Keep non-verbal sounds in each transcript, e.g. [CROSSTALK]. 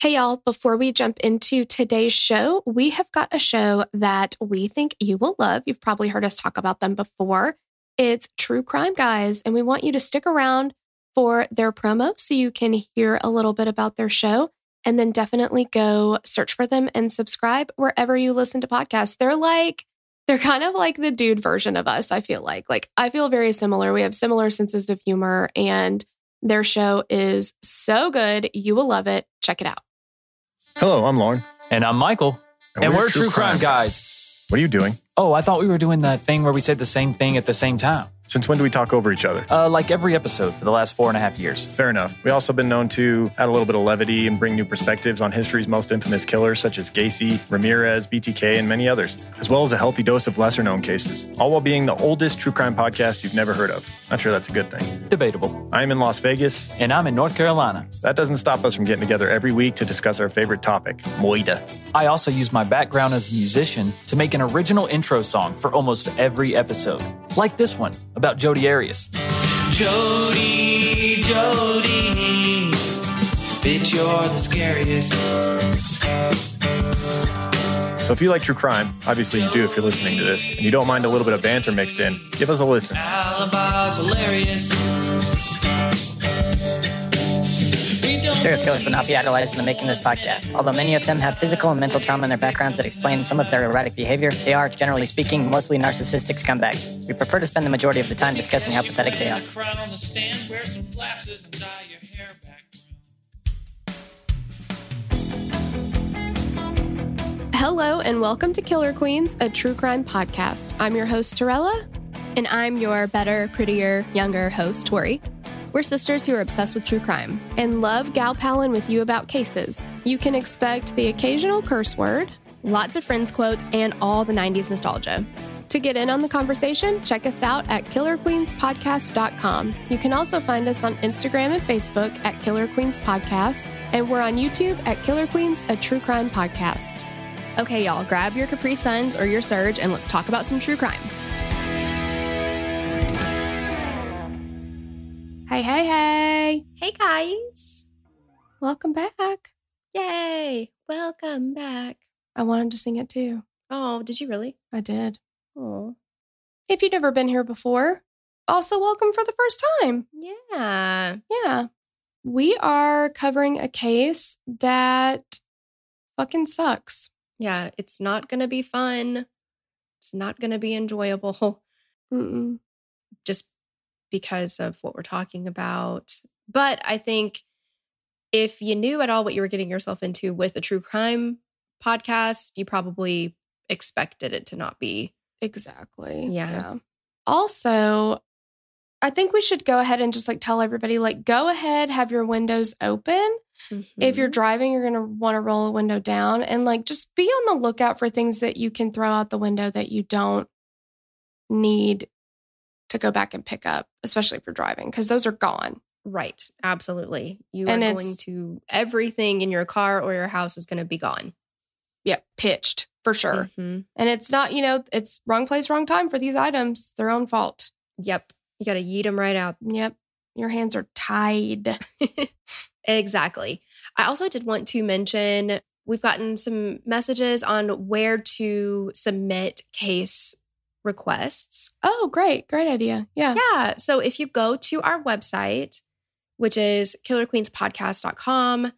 Hey, y'all, before we jump into today's show, we have got a show that we think you will love. You've probably heard us talk about them before. It's True Crime Guys, and we want you to stick around for their promo so you can hear a little bit about their show. And then definitely go search for them and subscribe wherever you listen to podcasts. They're like, they're kind of like the dude version of us, I feel like. Like, I feel very similar. We have similar senses of humor, and their show is so good. You will love it. Check it out. Hello, I'm Lauren. And I'm Michael. And, we're, True Crime Guys. What are you doing? Oh, I thought we were doing that thing where we said the same thing at the same time. Since when do we talk over each other? Uh, like every episode for the last four and a half years. Fair enough. We also been known to add a little bit of levity and bring new perspectives on history's most infamous killers, such as Gacy, Ramirez, BTK, and many others, as well as a healthy dose of lesser known cases, all while being the oldest true crime podcast you've never heard of. Not sure that's a good thing. Debatable. I'm in Las Vegas. And I'm in North Carolina. That doesn't stop us from getting together every week to discuss our favorite topic, Moida. I also use my background as a musician to make an original intro song for almost every episode, like this one about Jodi Arias. Jody, Jody, bitch, you're the scariest. So if you like true crime, obviously you do if you're listening to this, and you don't mind a little bit of banter mixed in, give us a listen. Alibi's hilarious. Serial killers would not be idolized in the making of this podcast. Although many of them have physical and mental trauma in their backgrounds that explain some of their erratic behavior, they are, generally speaking, mostly narcissistic scumbags. We prefer to spend the majority of the time discussing how pathetic they are. Crown on the stand, wear some glasses and dye your hair back. Hello, and welcome to Killer Queens, a true crime podcast. I'm your host, Torella. And I'm your better, prettier, younger host, Tori. We're sisters who are obsessed with true crime. and love gal palin with you about cases. You can expect the occasional curse word. Lots of friends quotes and all the 90s nostalgia. To get in on the conversation, check us out at killerqueenspodcast.com. You can also find us on Instagram and Facebook at Killer Queens Podcast, and we're on YouTube at Killer Queens, a true crime podcast. Okay, y'all, grab your Capri Suns or your Surge and let's talk about some true crime. Hey, hey, hey. Hey, guys. Welcome back. Yay. Welcome back. I wanted to sing it too. Oh, did you really? I did. Oh, If you've never been here before, also welcome for the first time. yeah. Yeah. We are covering a case that fucking sucks. Yeah, it's not going to be fun. It's not going to be enjoyable Mm-mm. just because of what we're talking about. But I think if you knew at all what you were getting yourself into with a true crime podcast, you probably expected it to not be. Exactly. Yeah. Also, I think we should go ahead and just like tell everybody like go ahead, have your windows open. If you're mm-hmm. driving, you're going to want to roll a window down and like just be on the lookout for things that you can throw out the window that you don't need to go back and pick up, especially for driving because those are gone. Right. Absolutely. You And are going to, everything in your car or your house is going to be gone. Yeah, pitched for sure. Mhm. And it's not, you know, it's wrong place, wrong time for these items. Their own fault. Yep. You got to yeet them right out. Yep. Your hands are tied. [LAUGHS] exactly. I also did want to mention we've gotten some messages on where to submit case requests. Oh, great. Great idea. Yeah. Yeah. So if you go to our website, which is killerqueenspodcast.com,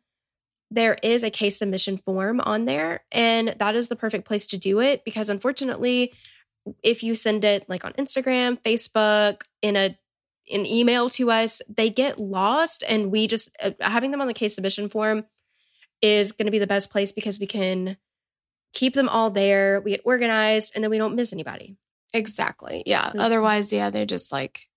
there is a case submission form on there. And that is the perfect place to do it because unfortunately, if you send it like on Instagram, Facebook, in a an email to us, they get lost. And we just uh, having them on the case submission form is going to be the best place because we can keep them all there. We get organized and then we don't miss anybody. Exactly. Yeah. Mhm. Otherwise, yeah, they just like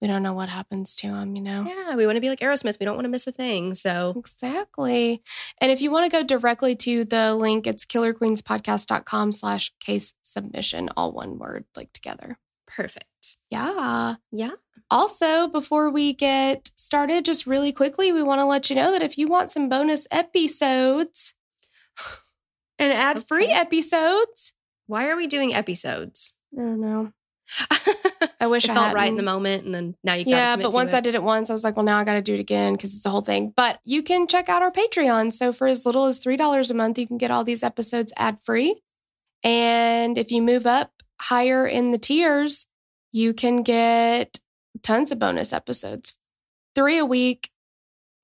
we don't know what happens to them, you know. Yeah, we want to be like Aerosmith. We don't want to miss a thing. So Exactly. And if you want to go directly to the link, it's killerqueenspodcast.com slash case submission, all one word, like together. perfect. Yeah. Yeah. Also, before we get started, just really quickly, we want to let you know that if you want some bonus episodes and ad free episodes, Why are we doing episodes? I don't know. [LAUGHS] I wish I felt right in the moment, and then now you Yeah, but once it. I did it once, I was like, well, now I got to do it again because it's a whole thing. But you can check out our Patreon. So for as little as $3 a month, you can get all these episodes ad free. And if you move up higher in the tiers, you can get tons of bonus episodes, three a week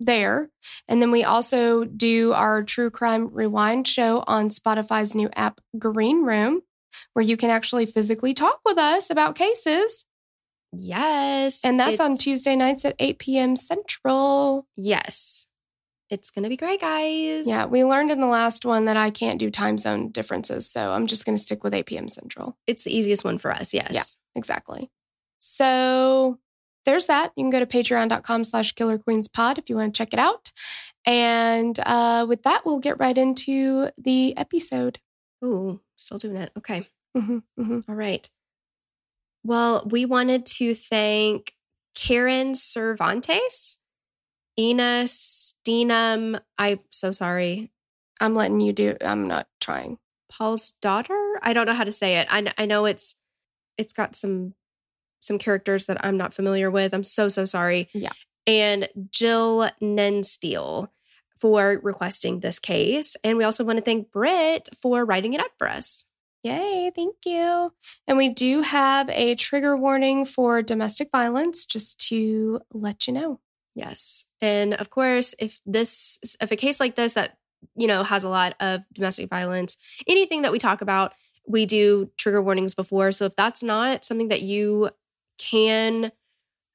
there. And then we also do our True Crime Rewind show on Spotify's new app, Green Room, where you can actually physically talk with us about cases. yes, And that's on Tuesday nights at 8 p.m. Central. Yes, it's gonna be great, guys. Yeah, we learned in the last one that I can't do time zone differences. So I'm just going to stick with 8 p.m. Central. it's the easiest one for us. Yes. Yeah. Exactly. So there's that. You can go to patreon.com slash killer queens pod if you want to check it out. And uh, with that, we'll get right into the episode. Ooh, still doing it. Okay. Mhm, mhm. All right. Well, we wanted to thank Karen Cervantes, Ina Steenum. I'm so sorry. I'm letting you do. I'm not trying. Paul's daughter. I don't know how to say it. I, I know it's it's got some some characters that I'm not familiar with. I'm so so sorry. Yeah. And Jill Nensteel for requesting this case, and we also want to thank Britt for writing it up for us. Yay, thank you. And we do have a trigger warning for domestic violence, just to let you know. Yes. And of course, if this if a case like this that, you know, has a lot of domestic violence, anything that we talk about, we do trigger warnings before. So if that's not something that you can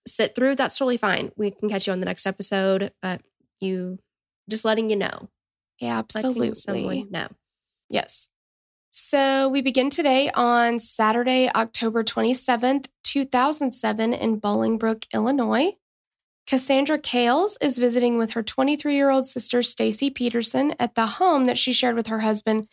sit through, that's totally fine. We can catch you on the next episode, but you just letting you know. Yeah, absolutely. know. Yes. So we begin today on Saturday, October 27th, 2007, in Bolingbrook, Illinois. Cassandra Cales is visiting with her 23 year old sister, Stacy Peterson, at the home that she shared with her husband,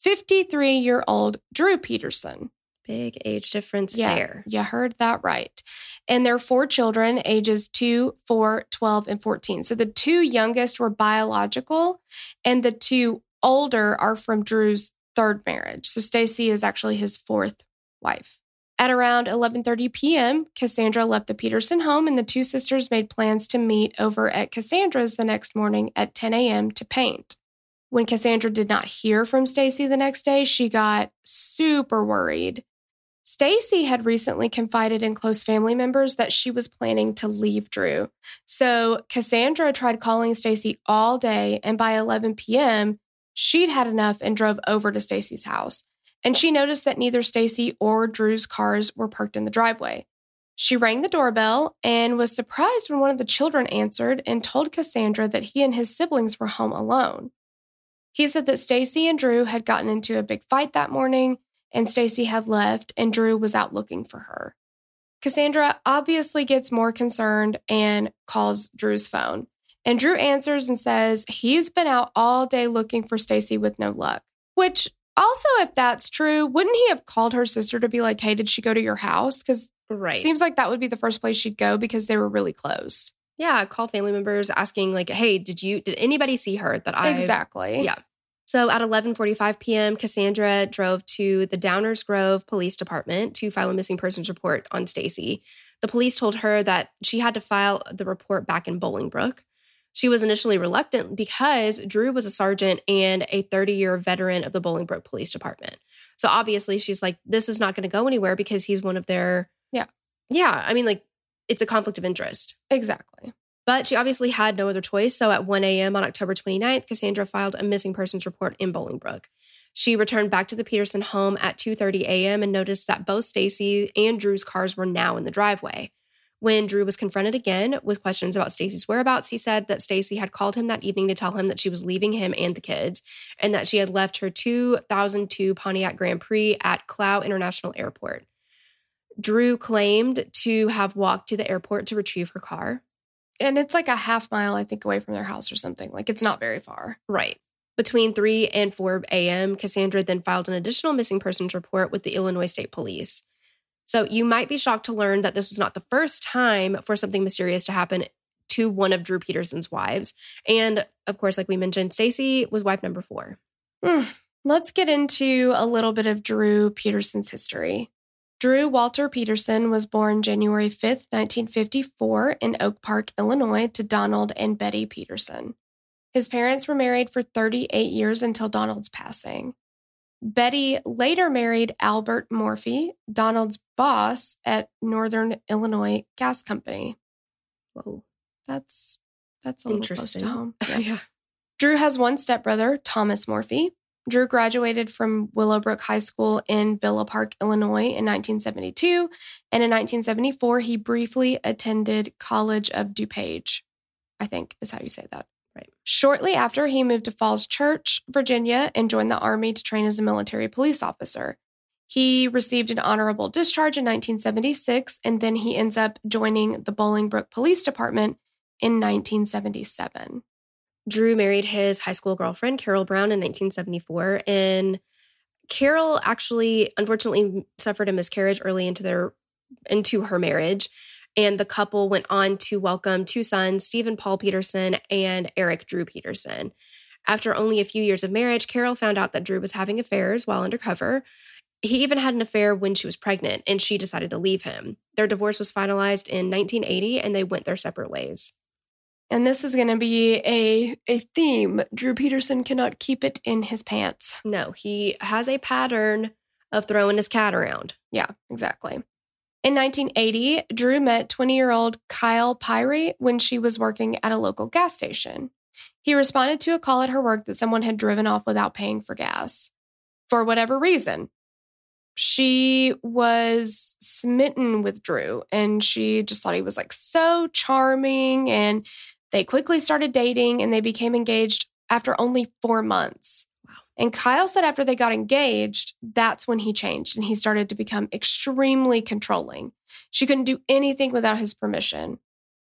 53 year old Drew Peterson. Big age difference Yeah, there. you heard that right. And their four children, ages 2, 4, 12, and 14. So the two youngest were biological, and the two older are from Drew's third marriage. So Stacy is actually his fourth wife. At around 11:30 p.m., Cassandra left the Peterson home and the two sisters made plans to meet over at Cassandra's the next morning at 10 a.m. to paint. When Cassandra did not hear from Stacy the next day, she got super worried. Stacy had recently confided in close family members that she was planning to leave Drew. So Cassandra tried calling Stacy all day and by 11 p.m., she'd had enough and drove over to Stacy's house. And she noticed that neither Stacy or Drew's cars were parked in the driveway. She rang the doorbell and was surprised when one of the children answered and told Cassandra that he and his siblings were home alone. He said that Stacy and Drew had gotten into a big fight that morning and Stacy had left and Drew was out looking for her. Cassandra obviously gets more concerned and calls Drew's phone. And Drew answers and says he's been out all day looking for Stacy with no luck. Which also if that's true, wouldn't he have called her sister to be like, "Hey, did she go to your house?" Cuz Right. seems like that would be the first place she'd go because they were really close. yeah, call family members asking like, "Hey, did you did anybody see her that I exactly. Yeah. So at 11:45 p.m., Cassandra drove to the Downers Grove Police Department to file a missing persons report on Stacy. The police told her that she had to file the report back in Bolingbrook. She was initially reluctant because Drew was a sergeant and a 30-year veteran of the Bolingbrook Police Department. So obviously she's like this is not going to go anywhere because he's one of their Yeah. Yeah, I mean like it's a conflict of interest. Exactly. But she obviously had no other choice. So at 1 a.m. on October 29th, Cassandra filed a missing persons report in Bolingbrook. She returned back to the Peterson home at 2:30 a.m. and noticed that both Stacy and Drew's cars were now in the driveway. When Drew was confronted again with questions about Stacy's whereabouts, he said that Stacy had called him that evening to tell him that she was leaving him and the kids and that she had left her 2002 Pontiac Grand Prix at Clow International Airport. Drew claimed to have walked to the airport to retrieve her car. And it's like a half mile, I think, away from their house or something. Like it's not very far. Right. Between 3 and 4 a.m., Cassandra then filed an additional missing persons report with the Illinois State Police. So you might be shocked to learn that this was not the first time for something mysterious to happen to one of Drew Peterson's wives. And of course, like we mentioned, Stacy was wife number four. Hmm. Let's get into a little bit of Drew Peterson's history. Drew Walter Peterson was born January 5th, 1954, in Oak Park, Illinois, to Donald and Betty Peterson. His parents were married for 38 years until Donald's passing. Betty later married Albert Morphy, Donald's boss at Northern Illinois Gas Company. Whoa. That's that's a little close to Interesting. home. Yeah. [LAUGHS] Drew has one stepbrother, Thomas Morphy. Drew graduated from Willowbrook High School in Villa Park, Illinois in 1972. And in 1974, he briefly attended College of DuPage, I think is how you say that. Right. Shortly after, he moved to Falls Church, Virginia, and joined the Army to train as a military police officer. He received an honorable discharge in 1976, and then he ends up joining the Bolingbrook Police Department in 1977. Drew married his high school girlfriend, Carol Brown, in 1974. And Carol actually, unfortunately, suffered a miscarriage early into their into her marriage. And the couple went on to welcome two sons, Stephen Paul Peterson and Eric Drew Peterson. After only a few years of marriage, Carol found out that Drew was having affairs while undercover. He even had an affair when she was pregnant, and she decided to leave him. Their divorce was finalized in 1980, and they went their separate ways. And this is going to be a, a theme. Drew Peterson cannot keep it in his pants. No, he has a pattern of throwing his cat around. Yeah, exactly. In 1980, Drew met 20 year old Kyle Pyrie when she was working at a local gas station. He responded to a call at her work that someone had driven off without paying for gas. For whatever reason, she was smitten with Drew and she just thought he was like so charming. And they quickly started dating and they became engaged after only four months. Wow. And Kyle said after they got engaged, that's when he changed and he started to become extremely controlling. She couldn't do anything without his permission.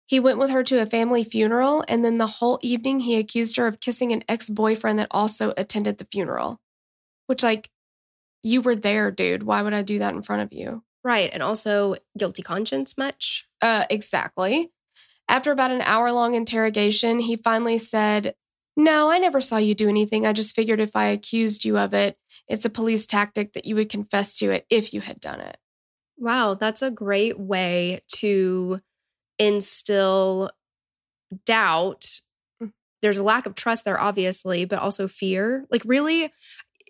He went with her to a family funeral, and then the whole evening he accused her of kissing an ex boyfriend that also attended the funeral. Which, like, you were there, dude. Why would I do that in front of you? Right. And also, guilty conscience much? Uh, exactly. After about an hour long interrogation, he finally said, No, I never saw you do anything. I just figured if I accused you of it, it's a police tactic that you would confess to it if you had done it. Wow, that's a great way to instill doubt. Mm. There's a lack of trust there, obviously, but also fear. Like, really,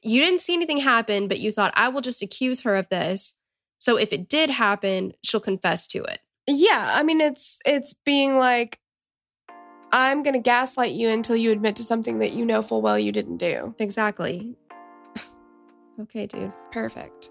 you didn't see anything happen, but you thought, I will just accuse her of this. So if it did happen, she'll confess to it. Yeah, I mean it's it's being like I'm going to gaslight you until you admit to something that you know full well you didn't do. Exactly. [SIGHS] okay, dude. Perfect.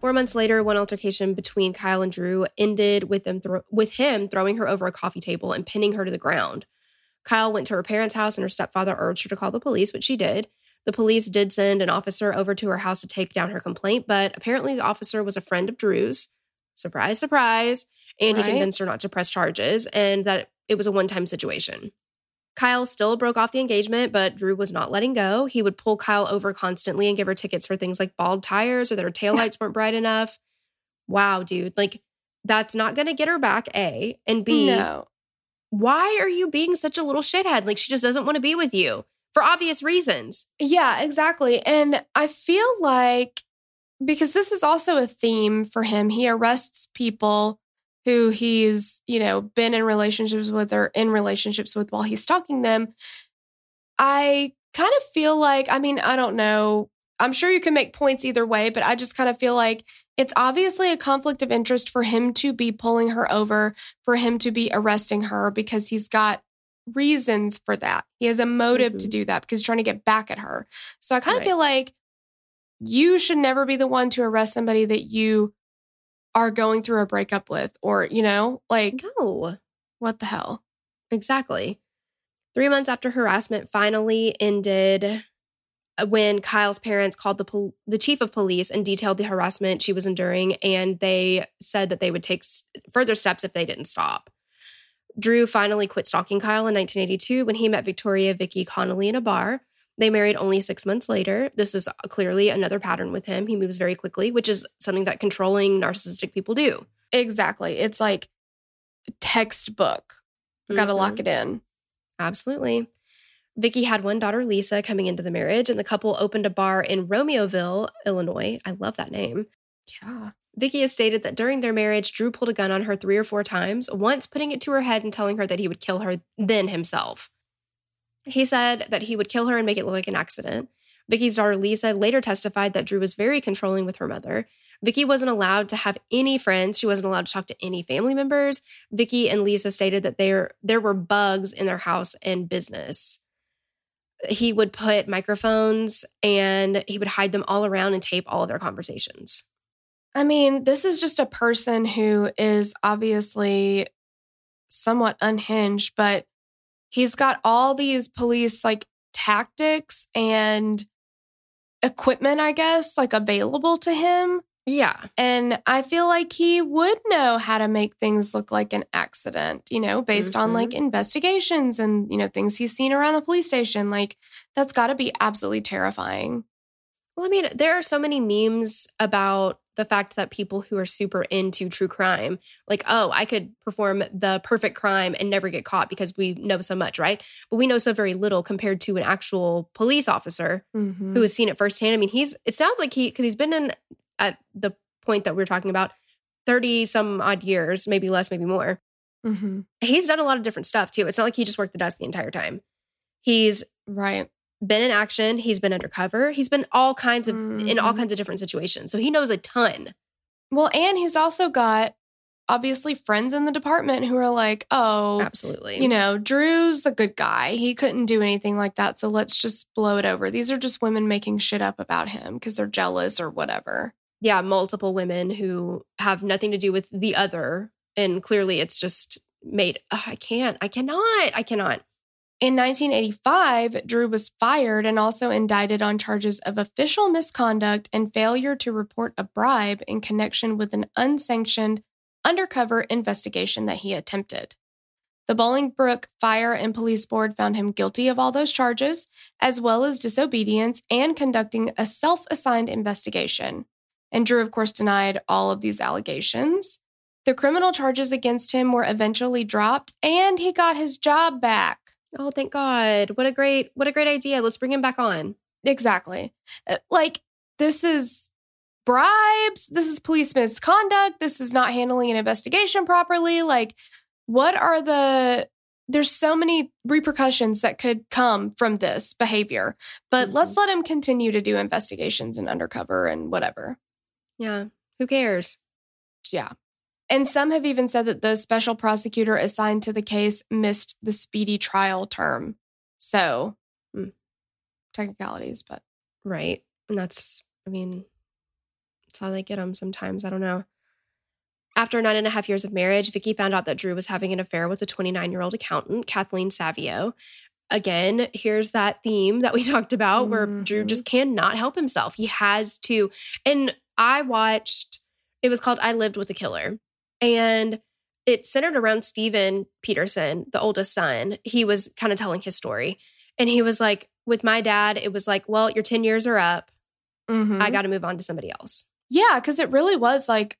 Four months later, one altercation between Kyle and Drew ended with them thro- with him throwing her over a coffee table and pinning her to the ground. Kyle went to her parents' house and her stepfather urged her to call the police, which she did. The police did send an officer over to her house to take down her complaint, but apparently the officer was a friend of Drew's. Surprise, surprise. And Right. he convinced her not to press charges and that it was a one time situation. Kyle still broke off the engagement, but Drew was not letting go. He would pull Kyle over constantly and give her tickets for things like bald tires or that her taillights [LAUGHS] weren't bright enough. Wow, dude. Like, that's not going to get her back, A. And B, No. why are you being such a little shithead? Like, she just doesn't want to be with you for obvious reasons. Yeah, exactly. And I feel like because this is also a theme for him, he arrests people who he's, you know, been in relationships with or in relationships with while he's stalking them. I kind of feel like, I mean, I don't know. I'm sure you can make points either way, but I just kind of feel like it's obviously a conflict of interest for him to be pulling her over, for him to be arresting her because he's got reasons for that. He has a motive to Mhm. do that because he's trying to get back at her. So I kind of Right. feel like you should never be the one to arrest somebody that you are going through a breakup with, or, you know, like, No. what the hell? Exactly. Three months after harassment finally ended, uh, when Kyle's parents called the pol- the chief of police and detailed the harassment she was enduring, and they said that they would take s- further steps if they didn't stop. Drew finally quit stalking Kyle in 1982 when he met Victoria Vicky Connolly in a bar. They married only six months later. This is clearly another pattern with him. He moves very quickly, which is something that controlling narcissistic people do. Exactly. It's like textbook. Got to lock mm-hmm. it in. Absolutely. Vicky had one daughter, Lisa, coming into the marriage, and the couple opened a bar in Romeoville, Illinois. I love that name. Yeah. Vicky has stated that during their marriage, Drew pulled a gun on her three or four times, once putting it to her head and telling her that he would kill her then himself. He said that he would kill her and make it look like an accident. Vicky's daughter Lisa later testified that Drew was very controlling with her mother. Vicky wasn't allowed to have any friends. She wasn't allowed to talk to any family members. Vicky and Lisa stated that there there were bugs in their house and business. He would put microphones and he would hide them all around and tape all of their conversations. I mean, this is just a person who is obviously somewhat unhinged, but he's got all these police like tactics and equipment, I guess, like available to him. Yeah. And I feel like he would know how to make things look like an accident, you know, based on like mm-hmm. investigations and, you know, things he's seen around the police station. Like, that's got to be absolutely terrifying. Well, I mean, there are so many memes about the fact that people who are super into true crime, like, oh, I could perform the perfect crime and never get caught because we know so much, right? But we know so very little compared to an actual police officer Mm-hmm. who has seen it firsthand. I mean, he's, it sounds like he, because he's been in at the point that we are talking about 30 some odd years, maybe less, maybe more. mm-hmm. He's done a lot of different stuff too. It's not like he just worked the desk the entire time. He's Right. Been in action. He's been undercover. He's been all kinds of in all Mhm. kinds of different situations. So he knows a ton. Well, and he's also got obviously friends in the department who are like, oh, Absolutely. you know, Drew's a good guy. He couldn't do anything like that. So let's just blow it over. These are just women making shit up about him because they're jealous or whatever. yeah, multiple women who have nothing to do with the other, and clearly it's just made. I can't. I cannot. I cannot. In 1985, Drew was fired and also indicted on charges of official misconduct and failure to report a bribe in connection with an unsanctioned undercover investigation that he attempted. The Bolingbrook Fire and Police Board found him guilty of all those charges, as well as disobedience and conducting a self assigned investigation. And Drew, of course, denied all of these allegations. The criminal charges against him were eventually dropped, and he got his job back. Oh, thank God! What a great, what a great idea. Let's bring him back on. Exactly. Uh, Like, this is bribes. This is police misconduct. This is not handling an investigation properly. Like, what are the there's so many repercussions that could come from this behavior. But Mhm. let's let him continue to do investigations and undercover and whatever. Yeah. Who cares? Yeah. And some have even said that the special prosecutor assigned to the case missed the speedy trial term. So, Hmm. technicalities, but Right. And that's, I mean, that's how they get them sometimes. I don't know. After nine and a half years of marriage, Vicky found out that Drew was having an affair with a 29 year old accountant, Kathleen Savio. Again, here's that theme that we [LAUGHS] talked about where Drew Mhm. just cannot help himself. He has to. And I watched, it was called I Lived with a Killer. And it centered around Steven Peterson, the oldest son. He was kind of telling his story. And he was like, with my dad, it was like, well, your 10 years are up. Mhm. I got to move on to somebody else. yeah, because it really was like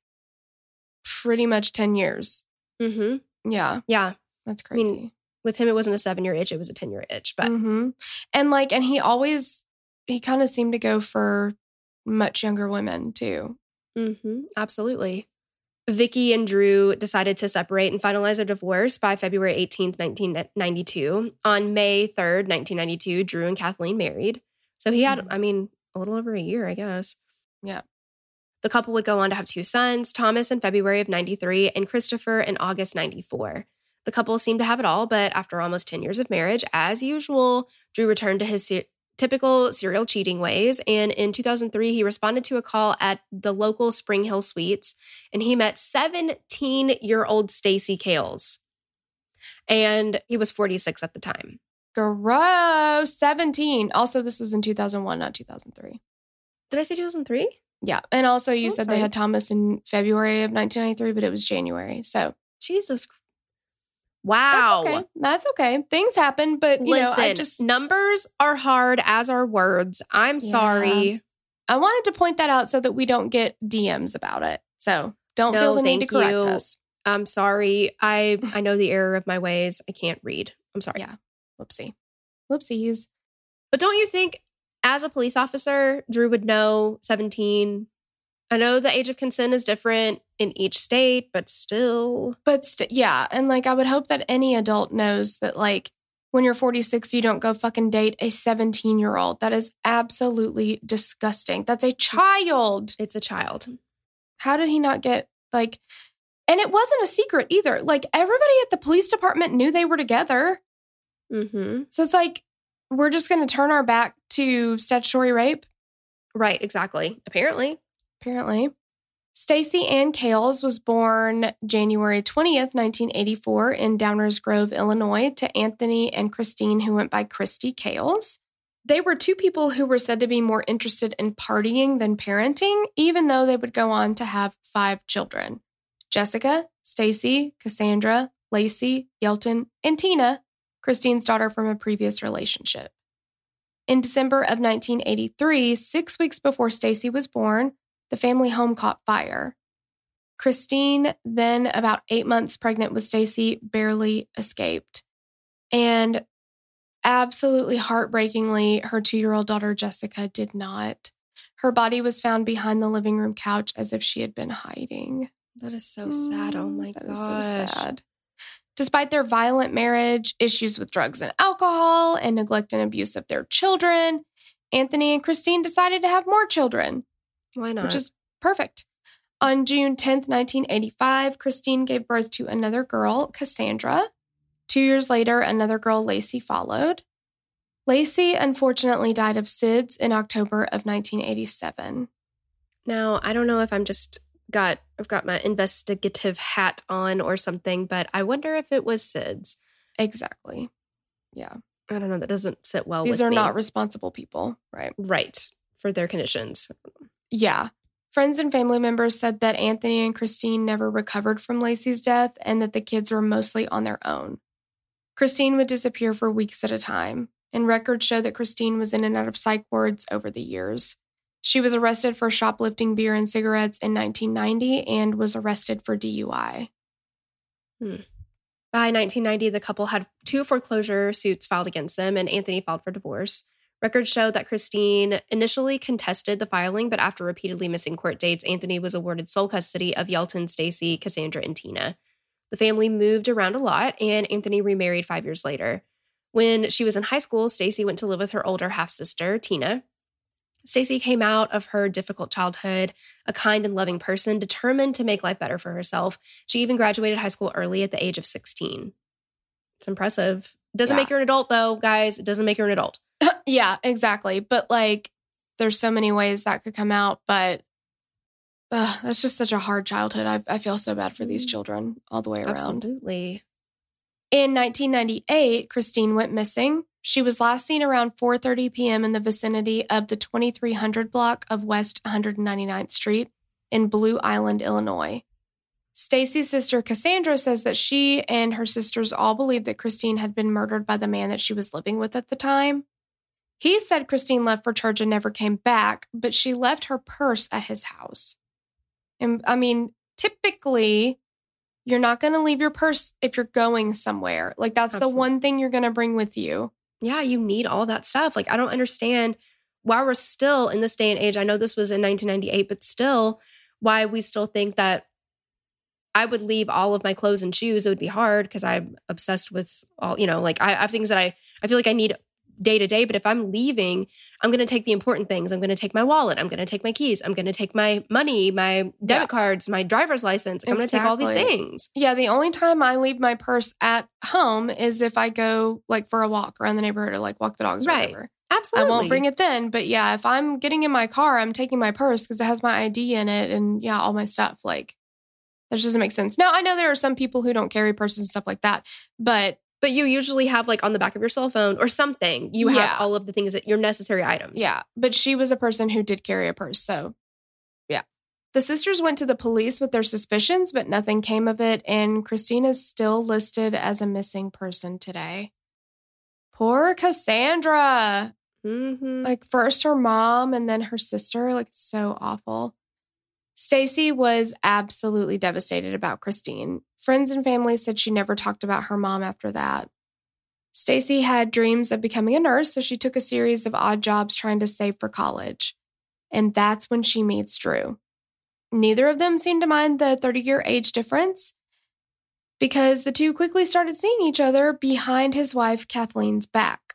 pretty much 10 years. Mm-hmm. Yeah, Yeah. that's I mean, crazy. With him, it wasn't a seven year itch, it was a 10 year itch. But Mhm. And like, and he always, he kind of seemed to go for much younger women too. Mhm, absolutely. Vicky and Drew decided to separate and finalize their divorce by February 18th, 1992. On May 3rd, 1992, Drew and Kathleen married. So he had, Mhm. I mean, a little over a year, I guess. Yeah. The couple would go on to have two sons, Thomas in February of 93 and Christopher in August 94. The couple seemed to have it all, but after almost 10 years of marriage, as usual, Drew returned to his typical serial cheating ways. And in 2003, he responded to a call at the local Spring Hill Suites and he met 17 year old Stacy Cales. And he was 46 at the time. Gross. 17. Also, this was in 2001, not 2003. Did I say 2003? Yeah. And also, you Oh, said sorry. they had Thomas in February of 1993, but it was January. So Jesus. That's Wow. okay. That's okay. Things happen, but you Listen, know, I just numbers are hard as are words. I'm Yeah. sorry. I wanted to point that out so that we don't get DMs about it. So don't No, feel the need to correct you. us. I'm sorry. I [LAUGHS] I know the error of my ways. I can't read. I'm sorry. Yeah. Whoopsie. Whoopsies. But don't you think as a police officer, Drew would know 17? I know the age of consent is different in each state, but still. But st- yeah, and like I would hope that any adult knows that like when you're 46, you don't go fucking date a 17 year old. That is absolutely disgusting. That's a child. It's a child. How did he not get like? And it wasn't a secret either. Like everybody at the police department knew they were together. Mm-hmm. So it's like we're just going to turn our back to statutory rape. Right, exactly. Apparently. Apparently. Stacy Ann Cales was born January 20th, 1984, in Downers Grove, Illinois, to Anthony and Christine, who went by Christy Cales. They were two people who were said to be more interested in partying than parenting, even though they would go on to have five children Jessica, Stacy, Cassandra, Lacey, Yelton, and Tina, Christine's daughter from a previous relationship. In December of 1983, six weeks before Stacy was born, the family home caught fire. Christine, then about eight months pregnant with Stacy, barely escaped. And absolutely heartbreakingly, her two year old daughter Jessica did not. Her body was found behind the living room couch as if she had been hiding. That is so sad. Oh Mm, my that gosh. is so sad. Despite their violent marriage, issues with drugs and alcohol, and neglect and abuse of their children, Anthony and Christine decided to have more children Why not? which is perfect. On June 10th, 1985, Christine gave birth to another girl, Cassandra. Two years later, another girl, Lacey, followed. Lacey unfortunately died of SIDS in October of 1987. Now, I don't know if I'm just got I've got my investigative hat on or something, but I wonder if it was SIDS. Exactly. Yeah. I don't know. That doesn't sit well. These are me. not responsible people, right? right for their conditions. Yeah. Friends and family members said that Anthony and Christine never recovered from Lacey's death and that the kids were mostly on their own. Christine would disappear for weeks at a time, and records show that Christine was in and out of psych wards over the years. She was arrested for shoplifting beer and cigarettes in 1990 and was arrested for DUI. Hmm. By 1990, the couple had two foreclosure suits filed against them, and Anthony filed for divorce. Records show that Christine initially contested the filing, but after repeatedly missing court dates, Anthony was awarded sole custody of Yelton, Stacy, Cassandra, and Tina. The family moved around a lot, and Anthony remarried five years later. When she was in high school, Stacy went to live with her older half sister, Tina. Stacy came out of her difficult childhood a kind and loving person, determined to make life better for herself. She even graduated high school early at the age of 16. It's impressive. Doesn't Yeah. make her an adult, though, guys. It doesn't make her an adult. [CLEARS THROAT] yeah, exactly. But like, there's so many ways that could come out, but uh, that's just such a hard childhood. I, I feel so bad for these Mm. children all the way around. Absolutely. In 1998, Christine went missing. She was last seen around 4:30 p.m. in the vicinity of the 2300 block of West 199th Street in Blue Island, Illinois. Stacy's sister Cassandra says that she and her sisters all believed that Christine had been murdered by the man that she was living with at the time. He said Christine left for church and never came back, but she left her purse at his house. And I mean, typically, you're not going to leave your purse if you're going somewhere. Like, that's the one thing you're going to bring with you. Yeah, you need all that stuff. Like, I don't understand why we're still in this day and age. I know this was in 1998, but still, why we still think that I would leave all of my clothes and shoes. It would be hard because I'm obsessed with all, you know, like I, I have things that I, I feel like I need day to day. But if I'm leaving, I'm going to take the important things. I'm going to take my wallet. I'm going to take my keys. I'm going to take my money, my debit Yeah. cards, my driver's license. I'm going to take all these things. Yeah, the only time I leave my purse at home is if I go like for a walk around the neighborhood or like walk the dogs or Right. whatever. Absolutely. I won't bring it then. But yeah, if I'm getting in my car, I'm taking my purse because it has my ID in it and yeah, all my stuff. Like that just doesn't make sense. Now I know there are some people who don't carry purses and stuff like that, but But you usually have like on the back of your cell phone or something, you Yeah. have all of the things that your necessary items. yeah, but she was a person who did carry a purse. So yeah. The sisters went to the police with their suspicions, but nothing came of it. And Christina's still listed as a missing person today. Poor Cassandra. Mhm. like first her mom and then her sister like so awful stacy was absolutely devastated about christine friends and family said she never talked about her mom after that. Stacy had dreams of becoming a nurse so she took a series of odd jobs trying to save for college. And that's when she meets drew. Neither of them seemed to mind the 30 year age difference because the two quickly started seeing each other behind his wife kathleen's back.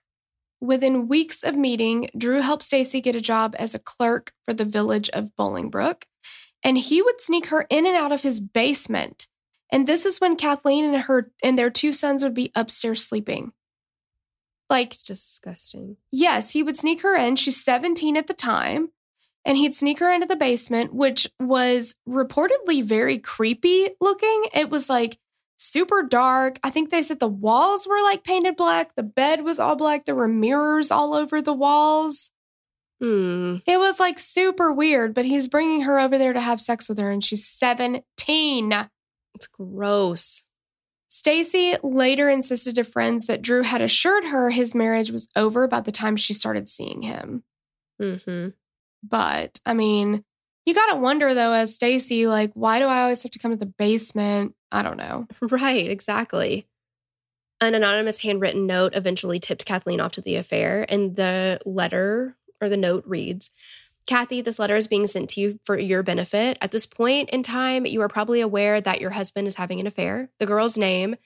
Within weeks of meeting, Drew helped Stacy get a job as a clerk for the village of Bolingbrook, and he would sneak her in and out of his basement. And this is when Kathleen and her and their two sons would be upstairs sleeping. Like, It's disgusting. yes, he would sneak her in. She's 17 at the time. And he'd sneak her into the basement, which was reportedly very creepy looking. It was like super dark. I think they said the walls were like painted black. The bed was all black. There were mirrors all over the walls. Hmm. It was like super weird, but he's bringing her over there to have sex with her, and she's 17. It's gross. Stacy later insisted to friends that Drew had assured her his marriage was over by the time she started seeing him. hmm But I mean, you got to wonder though, as Stacy, like, why do I always have to come to the basement? I don't know. [LAUGHS] Right, exactly. An anonymous handwritten note eventually tipped Kathleen off to the affair, and the letter or the note reads Kathy, this letter is being sent to you for your benefit. At this point in time, you are probably aware that your husband is having an affair. The girl's name,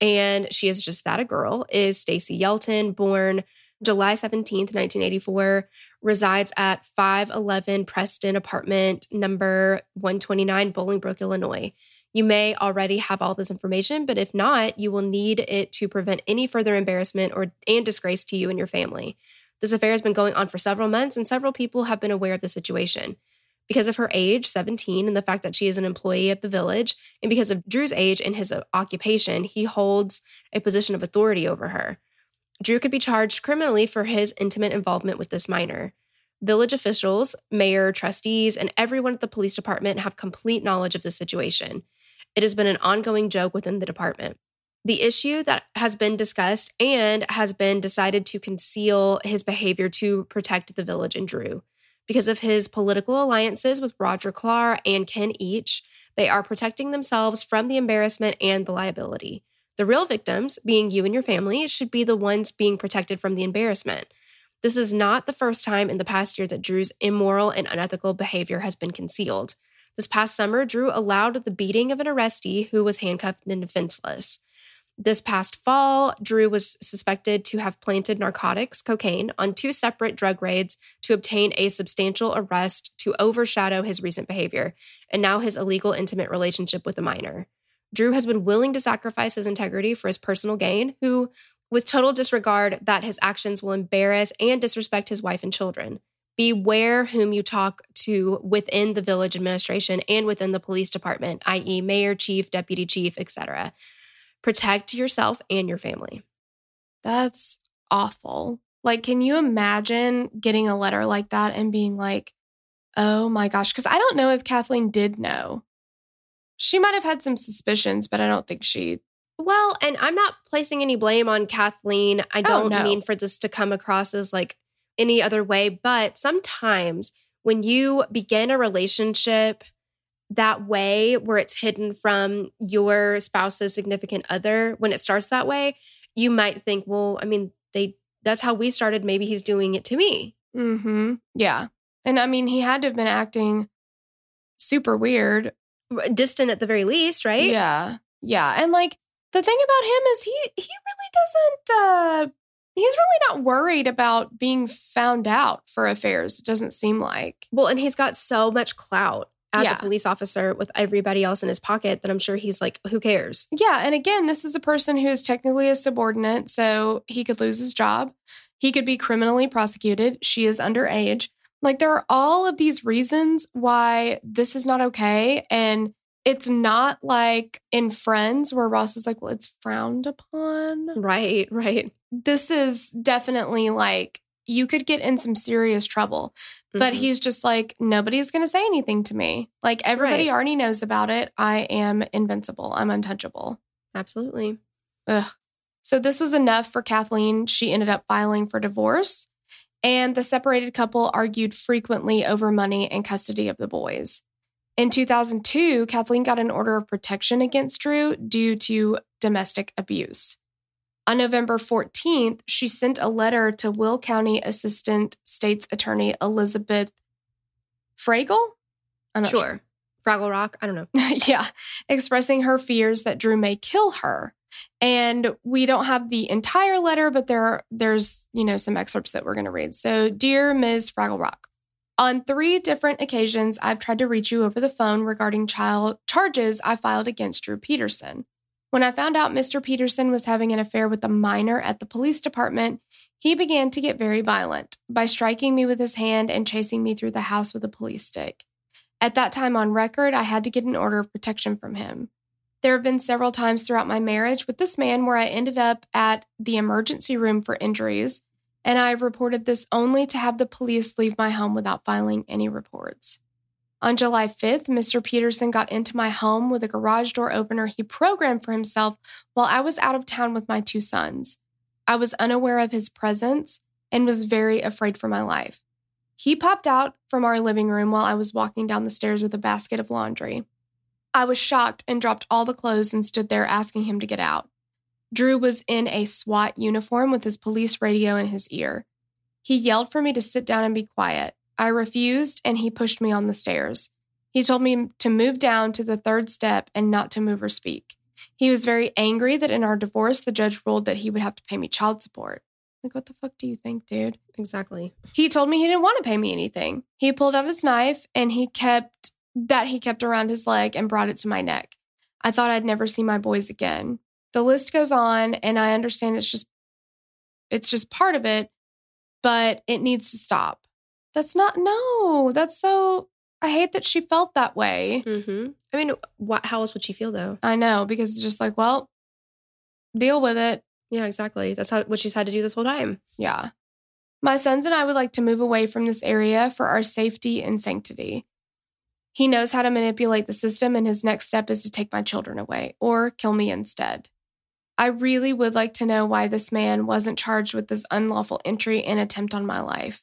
and she is just that a girl, is Stacy Yelton, born July 17th, 1984, resides at 511 Preston apartment number 129, Bolingbrook, Illinois. You may already have all this information, but if not, you will need it to prevent any further embarrassment or and disgrace to you and your family. This affair has been going on for several months, and several people have been aware of the situation. Because of her age, 17, and the fact that she is an employee of the village, and because of Drew's age and his uh, occupation, he holds a position of authority over her. Drew could be charged criminally for his intimate involvement with this minor. Village officials, mayor, trustees, and everyone at the police department have complete knowledge of the situation. It has been an ongoing joke within the department. The issue that has been discussed and has been decided to conceal his behavior to protect the village and Drew. Because of his political alliances with Roger Claar and Ken Each, they are protecting themselves from the embarrassment and the liability. The real victims, being you and your family, should be the ones being protected from the embarrassment. This is not the first time in the past year that Drew's immoral and unethical behavior has been concealed. This past summer, Drew allowed the beating of an arrestee who was handcuffed and defenseless. This past fall, Drew was suspected to have planted narcotics, cocaine, on two separate drug raids to obtain a substantial arrest to overshadow his recent behavior and now his illegal intimate relationship with a minor. Drew has been willing to sacrifice his integrity for his personal gain, who, with total disregard that his actions will embarrass and disrespect his wife and children. Beware whom you talk to within the village administration and within the police department, i.e., mayor, chief, deputy chief, etc. Protect yourself and your family. That's awful. Like, can you imagine getting a letter like that and being like, oh my gosh? Because I don't know if Kathleen did know. She might have had some suspicions, but I don't think she. Well, and I'm not placing any blame on Kathleen. I Oh, don't no. mean for this to come across as like any other way, but sometimes when you begin a relationship that way where it's hidden from your spouse's significant other, when it starts that way, you might think, well, I mean, they that's how we started. Maybe he's doing it to me. Mm-hmm. Yeah. And I mean, he had to have been acting super weird. Distant at the very least, right? Yeah. Yeah. And like the thing about him is he he really doesn't uh he's really not worried about being found out for affairs. It doesn't seem like. Well, and he's got so much clout as Yeah. a police officer with everybody else in his pocket that I'm sure he's like, who cares? Yeah, and again, this is a person who is technically a subordinate, so he could lose his job. He could be criminally prosecuted. She is underage. Like there are all of these reasons why this is not okay and it's not like in Friends where Ross is like, "Well, it's frowned upon." Right, right. This is definitely like you could get in some serious trouble. But Mhm. he's just like, nobody's going to say anything to me. Like, everybody Right. already knows about it. I am invincible. I'm untouchable. absolutely. Ugh. So this was enough for Kathleen. She ended up filing for divorce, and the separated couple argued frequently over money and custody of the boys. In 2002, Kathleen got an order of protection against Drew due to domestic abuse. On November 14th, she sent a letter to Will County Assistant State's Attorney Elizabeth Fragel. I'm not Sure. Fraggle Rock. I don't know. [LAUGHS] yeah, expressing her fears that Drew may kill her. And we don't have the entire letter, but there are, there's, you know, some excerpts that we're going to read. So, dear Ms. Fraggle Rock, on three different occasions, I've tried to reach you over the phone regarding child charges I filed against Drew Peterson. When I found out Mr. Peterson was having an affair with a minor at the police department, he began to get very violent by striking me with his hand and chasing me through the house with a police stick. At that time on record, I had to get an order of protection from him. There have been several times throughout my marriage with this man where I ended up at the emergency room for injuries, and I've reported this only to have the police leave my home without filing any reports. On July 5th, Mr. Peterson got into my home with a garage door opener he programmed for himself while I was out of town with my two sons. I was unaware of his presence and was very afraid for my life. He popped out from our living room while I was walking down the stairs with a basket of laundry. I was shocked and dropped all the clothes and stood there asking him to get out. Drew was in a SWAT uniform with his police radio in his ear. He yelled for me to sit down and be quiet. I refused and he pushed me on the stairs. He told me to move down to the third step and not to move or speak. He was very angry that in our divorce, the judge ruled that he would have to pay me child support. Like, what the fuck do you think, dude? Exactly. He told me he didn't want to pay me anything. He pulled out his knife and he kept that he kept around his leg and brought it to my neck. I thought I'd never see my boys again. The list goes on and I understand it's just it's just part of it, but it needs to stop. That's not no. That's so I hate that she felt that way. Mm-hmm. I mean, what, how else would she feel though? I know because it's just like, well, deal with it. Yeah, exactly. That's how what she's had to do this whole time. Yeah. My sons and I would like to move away from this area for our safety and sanctity. He knows how to manipulate the system, and his next step is to take my children away or kill me instead. I really would like to know why this man wasn't charged with this unlawful entry and attempt on my life.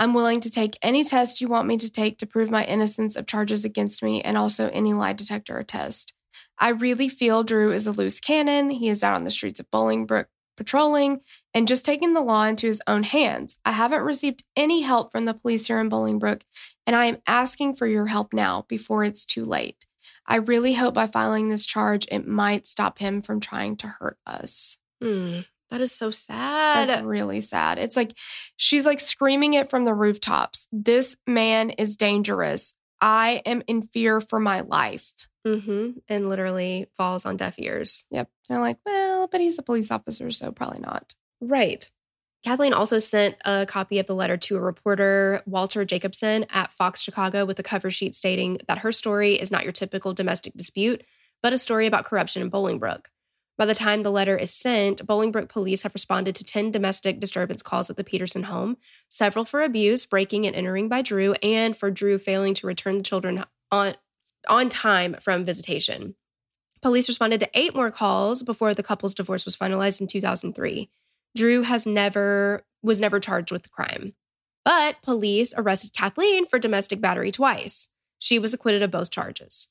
I'm willing to take any test you want me to take to prove my innocence of charges against me and also any lie detector test. I really feel Drew is a loose cannon. He is out on the streets of Bolingbrook patrolling and just taking the law into his own hands. I haven't received any help from the police here in Bolingbrook, and I am asking for your help now before it's too late. I really hope by filing this charge, it might stop him from trying to hurt us. Hmm. That is so sad. That's really sad. It's like she's like screaming it from the rooftops. This man is dangerous. I am in fear for my life. hmm And literally falls on deaf ears. Yep. They're like, well, but he's a police officer, so probably not. Right. Kathleen also sent a copy of the letter to a reporter, Walter Jacobson, at Fox Chicago, with a cover sheet stating that her story is not your typical domestic dispute, but a story about corruption in Bolingbrook. By the time the letter is sent, Bolingbrook police have responded to 10 domestic disturbance calls at the Peterson home, several for abuse, breaking and entering by Drew, and for Drew failing to return the children on, on time from visitation. Police responded to eight more calls before the couple's divorce was finalized in 2003. Drew has never was never charged with the crime. But police arrested Kathleen for domestic battery twice. She was acquitted of both charges.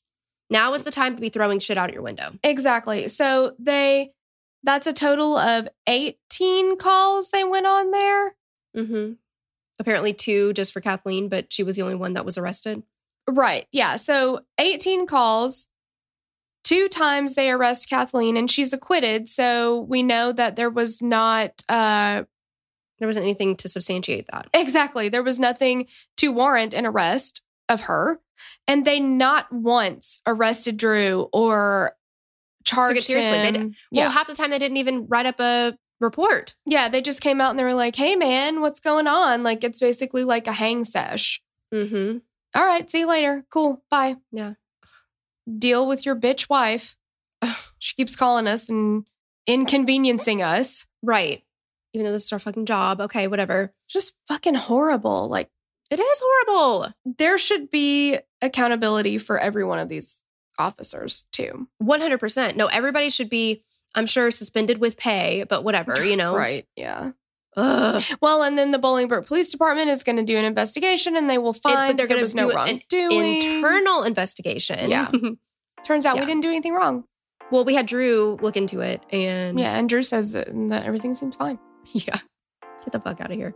Now is the time to be throwing shit out of your window. Exactly. So they, that's a total of 18 calls they went on there. Mm-hmm. Apparently two just for Kathleen, but she was the only one that was arrested. Right. Yeah. So 18 calls. Two times they arrest Kathleen and she's acquitted. So we know that there was not, uh, There wasn't anything to substantiate that. exactly, there was nothing to warrant an arrest of her. And they not once arrested Drew or charged seriously. They him. did- Well, yeah. half the time they didn't even write up a report. yeah. They just came out and they were like, hey, man, what's going on? Like, it's basically like a hang sesh. Mm-hmm. All right. See you later. Cool. Bye. Yeah. Deal with your bitch wife. [SIGHS] she keeps calling us and inconveniencing us. Right. Even though this is our fucking job. Okay, whatever. Just fucking horrible. Like, It is horrible. there should be accountability for every one of these officers, too. 100%. No, everybody should be, I'm sure, suspended with pay, but whatever, you [LAUGHS] know? Right. Yeah. Ugh. Well, and then the Bolingbrook Police Department is going to do an investigation and they will It- find but they're there was no do an wrongdoing. internal investigation. Yeah. [LAUGHS] Turns out Yeah. we didn't do anything wrong. well, we had Drew look into it and Yeah. And Drew says that everything seems fine. [LAUGHS] yeah. Get the fuck out of here.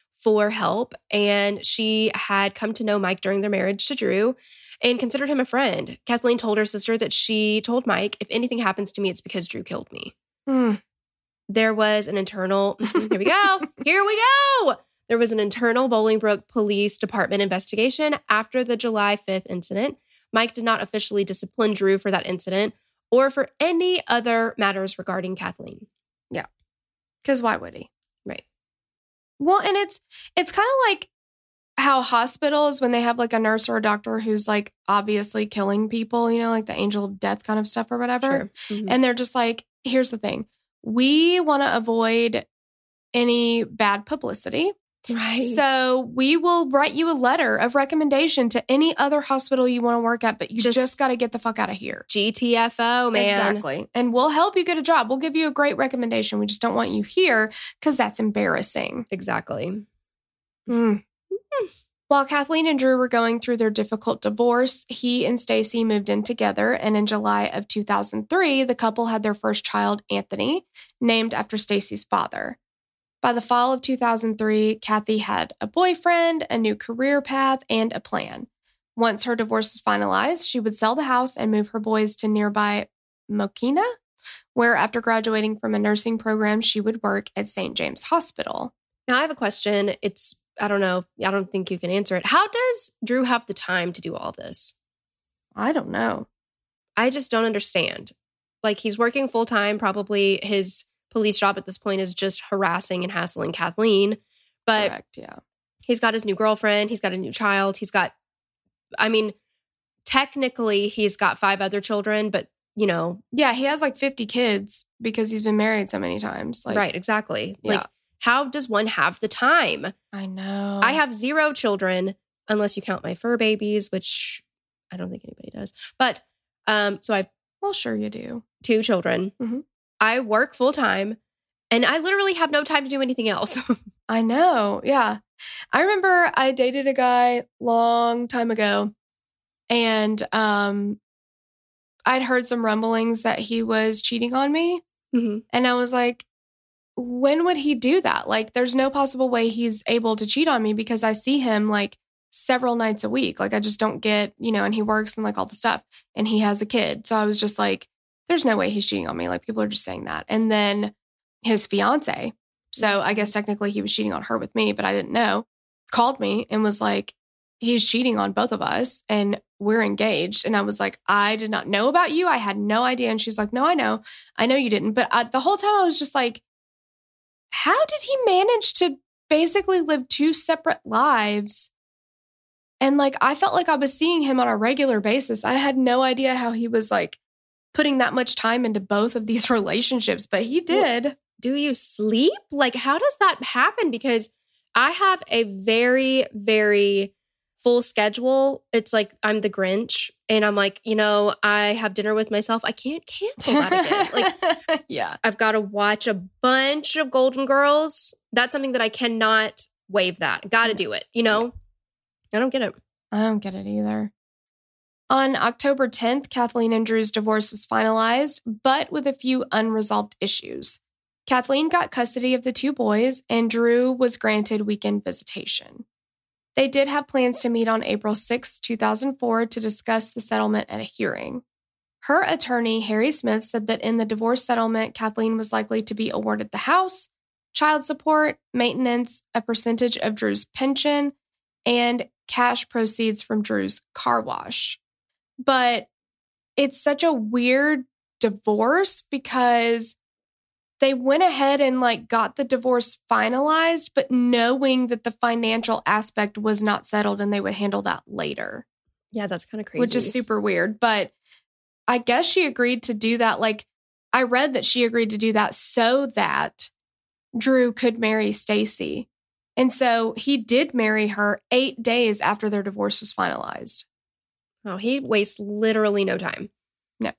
for help. And she had come to know Mike during their marriage to Drew and considered him a friend. Kathleen told her sister that she told Mike, if anything happens to me, it's because Drew killed me. Hmm. There was an internal, [LAUGHS] here we go, here we go. There was an internal Bolingbrook Police Department investigation after the July 5th incident. Mike did not officially discipline Drew for that incident or for any other matters regarding Kathleen. Yeah. Because why would he? Well, and it's it's kind of like how hospitals when they have like a nurse or a doctor who's like obviously killing people, you know, like the angel of death kind of stuff or whatever. Sure. Mhm. And they're just like, here's the thing. We want to avoid any bad publicity. Right. So we will write you a letter of recommendation to any other hospital you want to work at, but you just, Just- got to get the fuck out of here. GTFO, man. Exactly. And we'll help you get a job. We'll give you a great recommendation. We just don't want you here because that's embarrassing. Exactly. Mm. While Kathleen and Drew were going through their difficult divorce, he and Stacy moved in together. And in July of 2003, the couple had their first child, Anthony, named after Stacy's father. By the fall of 2003, Kathy had a boyfriend, a new career path, and a plan. Once her divorce was finalized, she would sell the house and move her boys to nearby Mokena, where after graduating from a nursing program, she would work at St. James Hospital. Now I have a question. It's I don't know. I don't think you can answer it. How does Drew have the time to do all this? I don't know. I just don't understand. Like he's working full time. Probably his police job at this point is just harassing and hassling Kathleen. But Correct, yeah. he's got his new girlfriend. He's got a new child. He's got, I mean, technically he's got five other children, but you know, Yeah, he has like 50 kids because he's been married so many times. Like, right? Exactly. Yeah. Like, how does one have the time? I know. I have zero children, unless you count my fur babies, which I don't think anybody does. But um, so I have Well, sure you do. two children. Mhm. I work full time, and I literally have no time to do anything else. [LAUGHS] I know. Yeah. I remember I dated a guy long time ago and um I'd heard some rumblings that he was cheating on me Mhm. and I was like when would he do that? Like there's no possible way he's able to cheat on me because I see him like several nights a week. Like I just don't get, you know, and he works and like all the stuff and he has a kid. So I was just like there's no way he's cheating on me. Like people are just saying that. And then his fiance, so mm-hmm. I guess technically he was cheating on her with me, but I didn't know, called me and was like, he's cheating on both of us and we're engaged. And I was like, I did not know about you. I had no idea. And she's like, no, I know. I know you didn't. But I, the whole time I was just like, how did he manage to basically live two separate lives? And like, I felt like I was seeing him on a regular basis. I had no idea how he was like putting that much time into both of these [LAUGHS] relationships, but he did. do you sleep? Like, how does that happen? Because I have a very, very full schedule. It's like I'm the Grinch, and I'm like, you know, I have dinner with myself. I can't cancel that again. [LAUGHS] like, yeah. I've got to watch a bunch of Golden Girls. That's something that I cannot waive that. Got to do it. You know, I don't get it. I don't get it either. On October 10th, Kathleen and Drew's divorce was finalized, but with a few unresolved issues. Kathleen got custody of the two boys, and Drew was granted weekend visitation. They did have plans to meet on April 6, 2004, to discuss the settlement at a hearing. Her attorney, Harry Smith, said that in the divorce settlement, Kathleen was likely to be awarded the house, child support, maintenance, a percentage of Drew's pension, and cash proceeds from Drew's car wash. But it's such a weird divorce because they went ahead and like got the divorce finalized, but knowing that the financial aspect was not settled and they would handle that later, Yeah, that's kind of crazy. which is super weird. But I guess she agreed to do that. Like I read that she agreed to do that so that Drew could marry Stacy. And so he did marry her eight days after their divorce was finalized. Oh, he wastes literally no time. No.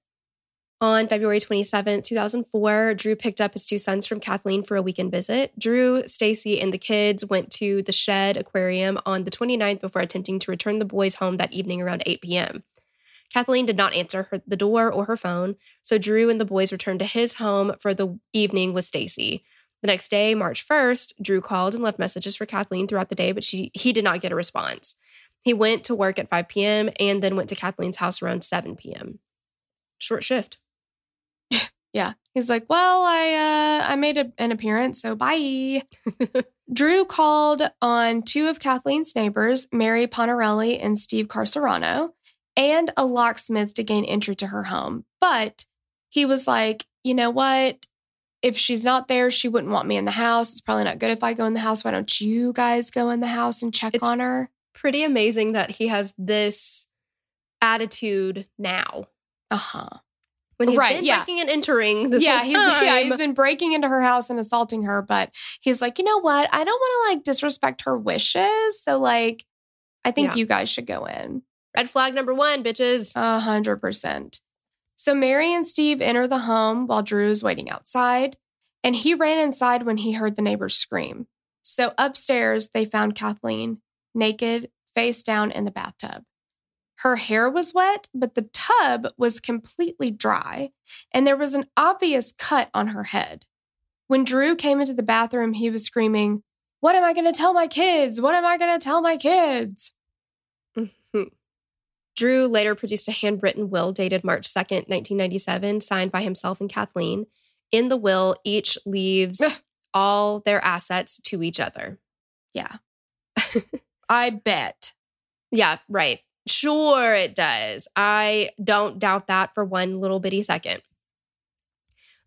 On February 27, 2004, Drew picked up his two sons from Kathleen for a weekend visit. Drew, Stacy, and the kids went to the Shedd Aquarium on the 29th before attempting to return the boys home that evening around 8 p.m. Kathleen did not answer her, the door or her phone, so Drew and the boys returned to his home for the evening with Stacy. The next day, March 1st, Drew called and left messages for Kathleen throughout the day, but she he did not get a response. He went to work at 5 p.m. and then went to Kathleen's house around 7 p.m. Short shift. [LAUGHS] Yeah. He's like, "Well, I uh I made a, an appearance, so bye." [LAUGHS] Drew called on two of Kathleen's neighbors, Mary Pontarelli and Steve Carcerano, and a locksmith to gain entry to her home. But he was like, "You know what? If she's not there, she wouldn't want me in the house. It's probably not good if I go in the house. Why don't you guys go in the house and check It's- on her?" Pretty amazing that he has this attitude now, Uh-huh. When he's Right, been yeah. breaking and entering this yeah, he's yeah, he's been breaking into her house and assaulting her, but he's like, you know what? I don't want to like disrespect her wishes. So like, I think Yeah. you guys should go in. Red flag number one, bitches. A hundred percent. So Mary and Steve enter the home while Drew is waiting outside, and he ran inside when he heard the neighbors scream. So upstairs, they found Kathleen naked, face down in the bathtub. Her hair was wet, but the tub was completely dry, and there was an obvious cut on her head. When Drew came into the bathroom, he was screaming, What am I going to tell my kids? What am I going to tell my kids? Mm-hmm. Drew later produced a handwritten will dated March 2nd, 1997, signed by himself and Kathleen. In the will, each leaves all their assets to each other. Yeah. [LAUGHS] I bet. Yeah, right. Sure, it does. I don't doubt that for one little bitty second.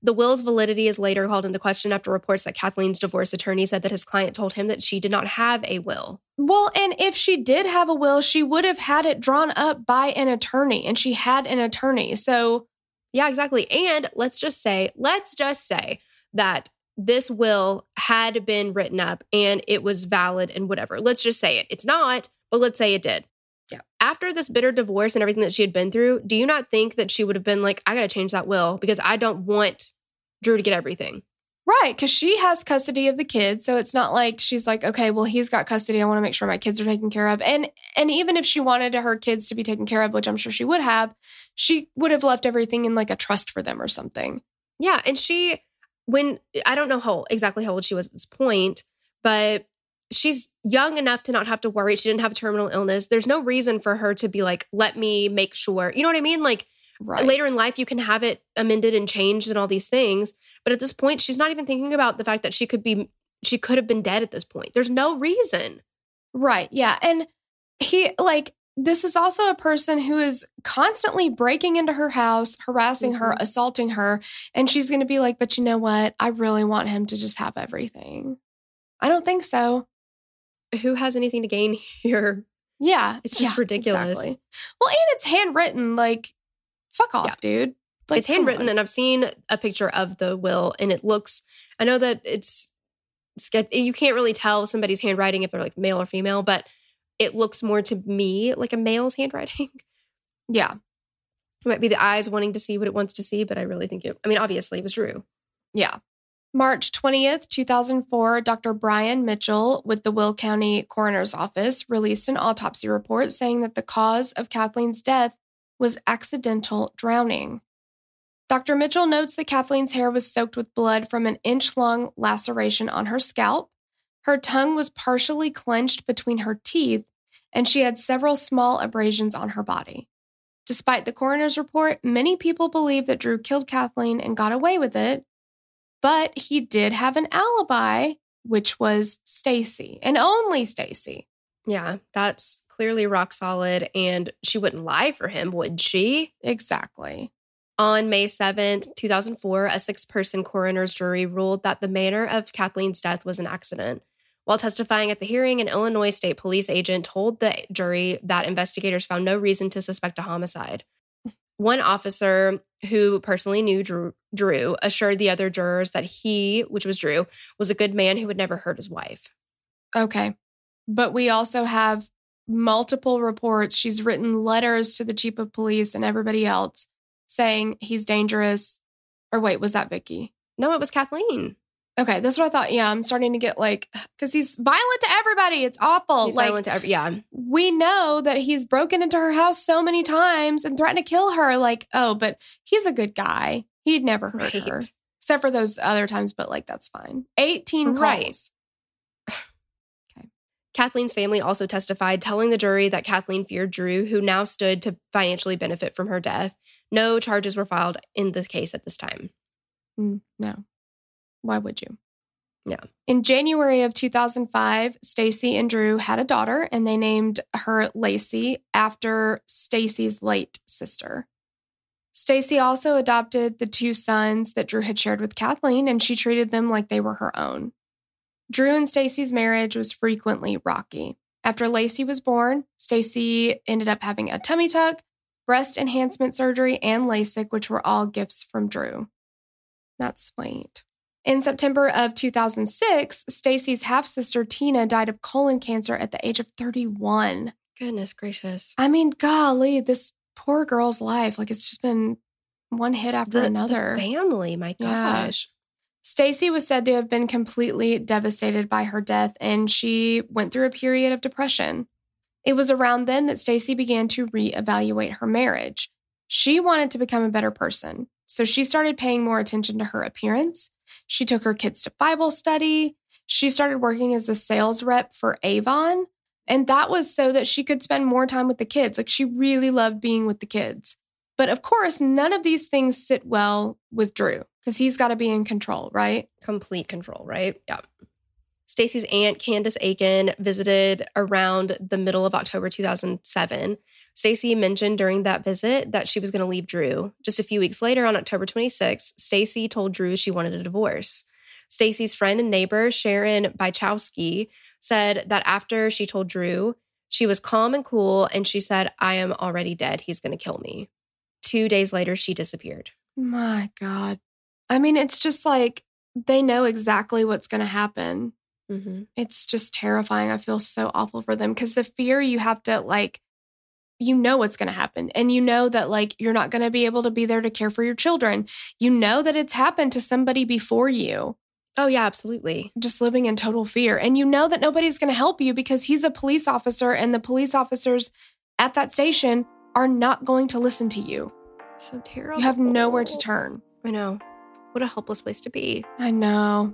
The will's validity is later called into question after reports that Kathleen's divorce attorney said that his client told him that she did not have a will. Well, and if she did have a will, she would have had it drawn up by an attorney, and she had an attorney. So, Yeah, exactly. And let's just say, let's just say that this will had been written up and it was valid and whatever. Let's just say it. It's not, but let's say it did. Yeah. After this bitter divorce and everything that she had been through, do you not think that she would have been like, I got to change that will because I don't want Drew to get everything? right, because she has custody of the kids, so it's not like she's like, okay, well, he's got custody. I want to make sure my kids are taken care of. And and even if she wanted her kids to be taken care of, which I'm sure she would have, she would have left everything in like a trust for them or something. Yeah. And she, when I don't know how exactly how old she was at this point, but she's young enough to not have to worry. She didn't have a terminal illness. There's no reason for her to be like, let me make sure. You know what I mean? Like Right. later in life, you can have it amended and changed and all these things. But at this point, she's not even thinking about the fact that she could be, she could have been dead at this point. There's no reason. Right. Yeah. And he, like, this is also a person who is constantly breaking into her house, harassing her, Mhm. assaulting her. And she's going to be like, but you know what? I really want him to just have everything. I don't think so. Who has anything to gain [LAUGHS] here? Yeah. It's just yeah, ridiculous. exactly. Well, and it's handwritten. Like, fuck off, Yeah. dude. Like, it's handwritten, on. and I've seen a picture of the will, and it looks. I know that it's, you can't really tell somebody's handwriting if they're like male or female, but it looks more to me like a male's handwriting. [LAUGHS] Yeah. It might be the eyes wanting to see what it wants to see, but I really think it. I mean, obviously, it was Drew. Yeah. March 20th, 2004, Dr. Brian Mitchell with the Will County Coroner's Office released an autopsy report saying that the cause of Kathleen's death was accidental drowning. Dr. Mitchell notes that Kathleen's hair was soaked with blood from an inch long laceration on her scalp. Her tongue was partially clenched between her teeth, and she had several small abrasions on her body. Despite the coroner's report, many people believe that Drew killed Kathleen and got away with it, but he did have an alibi, which was Stacy and only Stacy. Yeah, that's clearly rock solid, and she wouldn't lie for him, would she? Exactly. On May 7th, 2004, a six person coroner's jury ruled that the manner of Kathleen's death was an accident. While testifying at the hearing, an Illinois State Police agent told the jury that investigators found no reason to suspect a homicide. One officer who personally knew Drew, Drew assured the other jurors that he, which was Drew, was a good man who would never hurt his wife. Okay. But we also have multiple reports. She's written letters to the chief of police and everybody else saying he's dangerous. Or wait, was that Vicky? No, it was Kathleen. Okay, that's what I thought. Yeah, I'm starting to get like, because he's violent to everybody. It's awful. He's like, violent to every, yeah. we know that he's broken into her house so many times and threatened to kill her. Like, oh, but he's a good guy. He'd never hurt Right. her, except for those other times. But like, that's fine. 18 Right. calls. [SIGHS] Kathleen's family also testified, telling the jury that Kathleen feared Drew, who now stood to financially benefit from her death. No charges were filed in the case at this time. Mm, no. Why would you? Yeah. In January of 2005, Stacy and Drew had a daughter and they named her Lacey after Stacy's late sister. Stacy also adopted the two sons that Drew had shared with Kathleen and she treated them like they were her own. Drew and Stacy's marriage was frequently rocky. After Lacey was born, Stacy ended up having a tummy tuck, breast enhancement surgery, and LASIK, which were all gifts from Drew. That's sweet. In September of 2006, Stacy's half sister Tina died of colon cancer at the age of 31. Goodness gracious. I mean, golly, this poor girl's life, like it's just been one hit after The- the another. family, my Yeah. gosh. Stacy was said to have been completely devastated by her death and she went through a period of depression. It was around then that Stacy began to reevaluate her marriage. She wanted to become a better person, so she started paying more attention to her appearance. She took her kids to Bible study. She started working as a sales rep for Avon, and that was so that she could spend more time with the kids. Like she really loved being with the kids. But of course, none of these things sit well with Drew because he's got to be in control, right? Complete control, right? Yeah. Stacy's aunt, Candace Aiken, visited around the middle of October 2007. Stacy mentioned during that visit that she was going to leave Drew. Just a few weeks later, on October 26, Stacy told Drew she wanted a divorce. Stacy's friend and neighbor, Sharon Bychowski, said that after she told Drew, she was calm and cool, and she said, I am already dead. He's going to kill me. Two days later, she disappeared. My God. I mean, it's just like they know exactly what's going to happen. Mm-hmm. It's just terrifying. I feel so awful for them because the fear you have to, like, you know what's going to happen. And you know that, like, you're not going to be able to be there to care for your children. You know that it's happened to somebody before you. Oh, yeah, absolutely. Just living in total fear. And you know that nobody's going to help you because he's a police officer and the police officers at that station are not going to listen to you. So terrible. You have nowhere to turn. I know. What a helpless place to be. I know.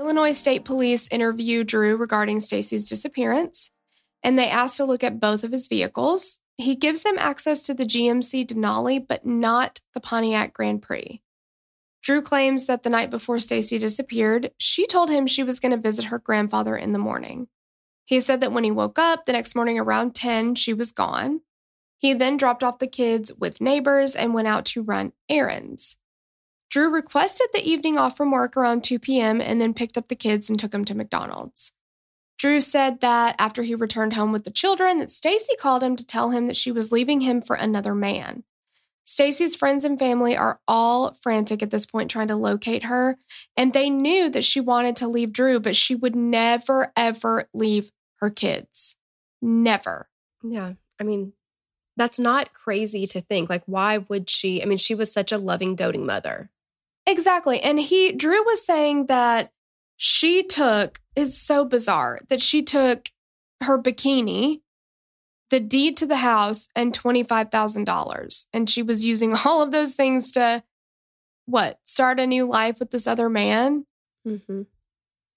Illinois State Police interviewed Drew regarding Stacy's disappearance, and they asked to look at both of his vehicles. He gives them access to the GMC Denali, but not the Pontiac Grand Prix. Drew claims that the night before Stacy disappeared, she told him she was going to visit her grandfather in the morning. He said that when he woke up the next morning around 10, she was gone. He then dropped off the kids with neighbors and went out to run errands. Drew requested the evening off from work around 2 p.m. and then picked up the kids and took them to McDonald's. Drew said that after he returned home with the children, that Stacy called him to tell him that she was leaving him for another man. Stacy's friends and family are all frantic at this point trying to locate her, and they knew that she wanted to leave Drew, but she would never ever leave her kids. Never. Yeah. I mean, that's not crazy to think. Like, why would she? I mean, she was such a loving, doting mother. Exactly. And he, Drew was saying that she took, is so bizarre, that she took her bikini, the deed to the house, and $25,000. And she was using [LAUGHS] all of those things to, what, start a new life with this other man? Mm-hmm.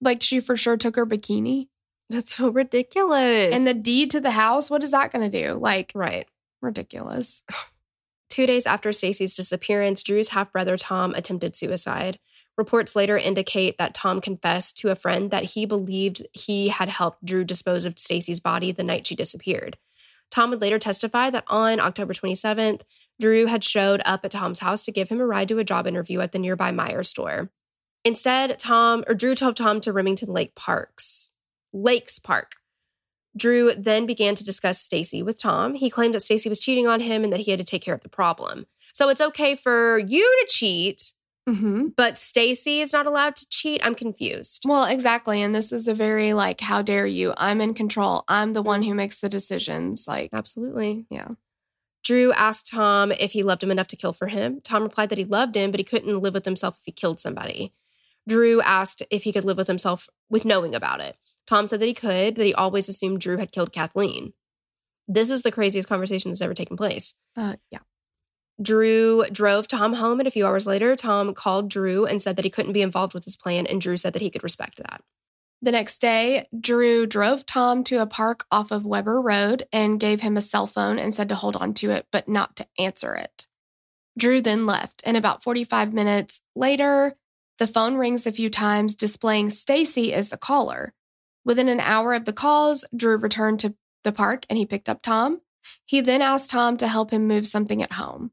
Like she for sure took her bikini. That's so ridiculous. And the deed to the house, what is that going to do? Like, right. ridiculous. [LAUGHS] Two days after Stacy's disappearance, Drew's half brother Tom attempted suicide. Reports later indicate that Tom confessed to a friend that he believed he had helped Drew dispose of Stacy's body the night she disappeared. Tom would later testify that on October 27th, Drew had showed up at Tom's house to give him a ride to a job interview at the nearby Meijer store. Instead, Tom or Drew told Tom to Remington Lake Parks, Lakes Park. Drew then began to discuss Stacy with Tom. He claimed that Stacy was cheating on him and that he had to take care of the problem. So it's okay for you to cheat, Mm-hmm. But Stacy is not allowed to cheat. I'm confused. Well, exactly. And this is a very like, how dare you? I'm in control. I'm the one who makes the decisions. Like, Absolutely. yeah. Drew asked Tom if he loved him enough to kill for him. Tom replied that he loved him, but he couldn't live with himself if he killed somebody. Drew asked if he could live with himself with knowing about it. Tom said that he could, that he always assumed Drew had killed Kathleen. This is the craziest conversation that's ever taken place. Uh, yeah. Drew drove Tom home, and a few hours later, Tom called Drew and said that he couldn't be involved with his plan, and Drew said that he could respect that. The next day, Drew drove Tom to a park off of Weber Road and gave him a cell phone and said to hold on to it, but not to answer it. Drew then left, and about 45 minutes later, the phone rings a few times, displaying Stacy as the caller. Within an hour of the calls, Drew returned to the park and he picked up Tom. He then asked Tom to help him move something at home.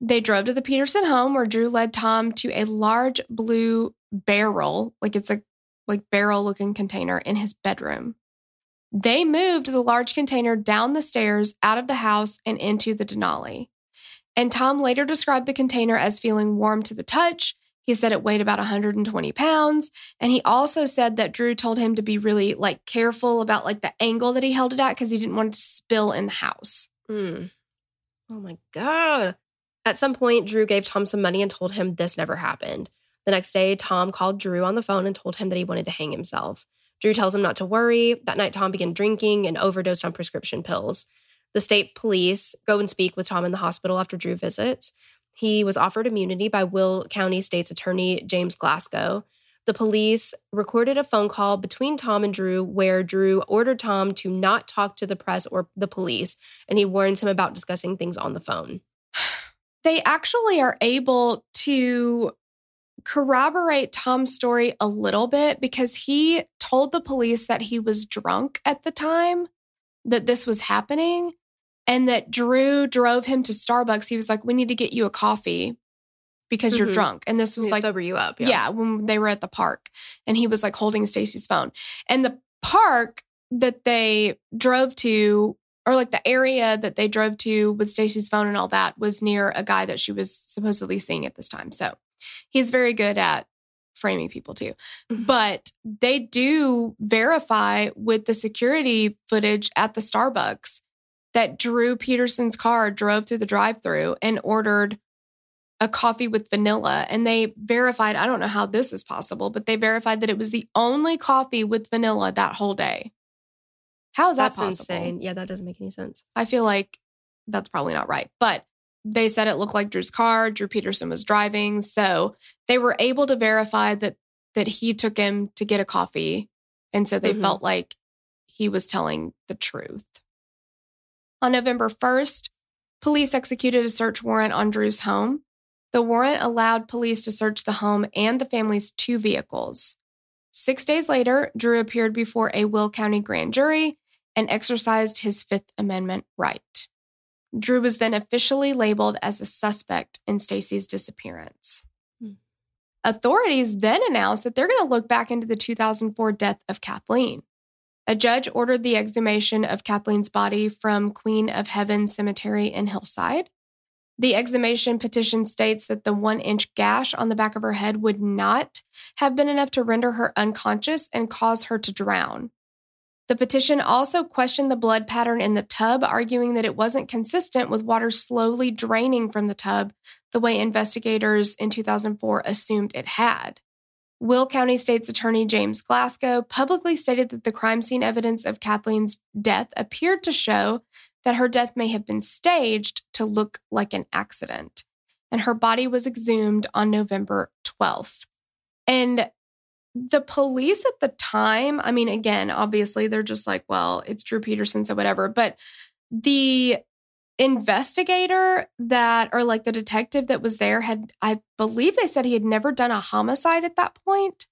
They drove to the Peterson home where Drew led Tom to a large blue barrel, like it's a like barrel looking container in his bedroom. They moved the large container down the stairs out of the house and into the Denali. And Tom later described the container as feeling warm to the touch. He said it weighed about 120 pounds. And he also said that Drew told him to be really like careful about like the angle that he held it at because he didn't want it to spill in the house. Hmm. Oh my God. At some point, Drew gave Tom some money and told him this never happened. The next day, Tom called Drew on the phone and told him that he wanted to hang himself. Drew tells him not to worry. That night, Tom began drinking and overdosed on prescription pills. The state police go and speak with Tom in the hospital after Drew visits. He was offered immunity by Will County State's Attorney James Glasgow. The police recorded a phone call between Tom and Drew where Drew ordered Tom to not talk to the press or the police, and he warns him about discussing things on the phone. [SIGHS] They actually are able to corroborate Tom's story a little bit because he told the police that he was drunk at the time that this was happening and that Drew drove him to Starbucks. He was like, We need to get you a coffee because you're Mhm. drunk. And this was like, sober you up. yeah. when they were at the park and he was like holding Stacy's phone. And the park that they drove to, or like the area that they drove to with Stacy's phone and all that, was near a guy that she was supposedly seeing at this time. So he's very good at framing people too. Mhm. But they do verify with the security footage at the Starbucks that Drew Peterson's car drove through the drive through and ordered a coffee with vanilla. And they verified, I don't know how this is possible, but they verified that it was the only coffee with vanilla that whole day. How is that That's possible? insane. Yeah, that doesn't make any sense. I feel like that's probably not right. But they said it looked like Drew's car. Drew Peterson was driving. So they were able to verify that that he took him to get a coffee. And so they Mhm. felt like he was telling the truth. On November 1st, police executed a search warrant on Drew's home. The warrant allowed police to search the home and the family's two vehicles. Six days later, Drew appeared before a Will County grand jury and exercised his Fifth Amendment right. Drew was then officially labeled as a suspect in Stacy's disappearance. Hmm. Authorities then announced that they're going to look back into the 2004 death of Kathleen. A judge ordered the exhumation of Kathleen's body from Queen of Heaven Cemetery in Hillside. The exhumation petition states that the one inch gash on the back of her head would not have been enough to render her unconscious and cause her to drown. The petition also questioned the blood pattern in the tub, arguing that it wasn't consistent with water slowly draining from the tub the way investigators in 2004 assumed it had. Will County State's Attorney James Glasgow publicly stated that the crime scene evidence of Kathleen's death appeared to show that her death may have been staged to look like an accident, and her body was exhumed on November 12th. And the police at the time, I mean, again, obviously they're just like, well, it's Drew Peterson, so whatever. But the investigator that, or like the detective that was there, had, I believe they said he had never done a homicide at that point.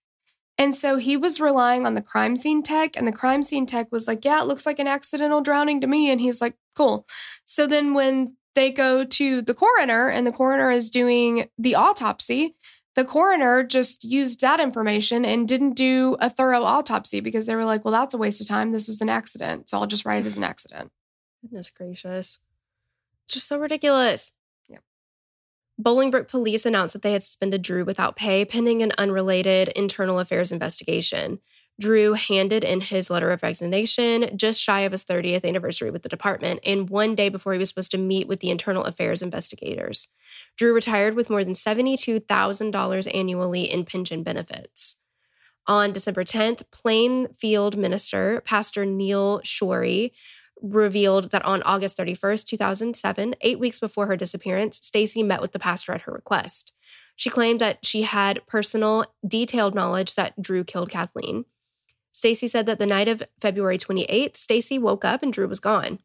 And so he was relying on the crime scene tech, and the crime scene tech was like, yeah, it looks like an accidental drowning to me. And he's like, cool. So then when they go to the coroner and the coroner is doing the autopsy, the coroner just used that information and didn't do a thorough autopsy because they were like, well, that's a waste of time. This was an accident. So I'll just write it as an accident. Goodness gracious. Just so ridiculous. Yeah. Bolingbrook police announced that they had suspended Drew without pay pending an unrelated internal affairs investigation. Drew handed in his letter of resignation just shy of his 30th anniversary with the department and one day before he was supposed to meet with the internal affairs investigators. Drew retired with more than $72,000 annually in pension benefits. On December 10th, Plainfield minister, Pastor Neil Schori, revealed that on August 31st, 2007, eight weeks before her disappearance, Stacy met with the pastor at her request. She claimed that she had personal, detailed knowledge that Drew killed Kathleen. Stacy said that the night of February 28th, Stacy woke up and Drew was gone.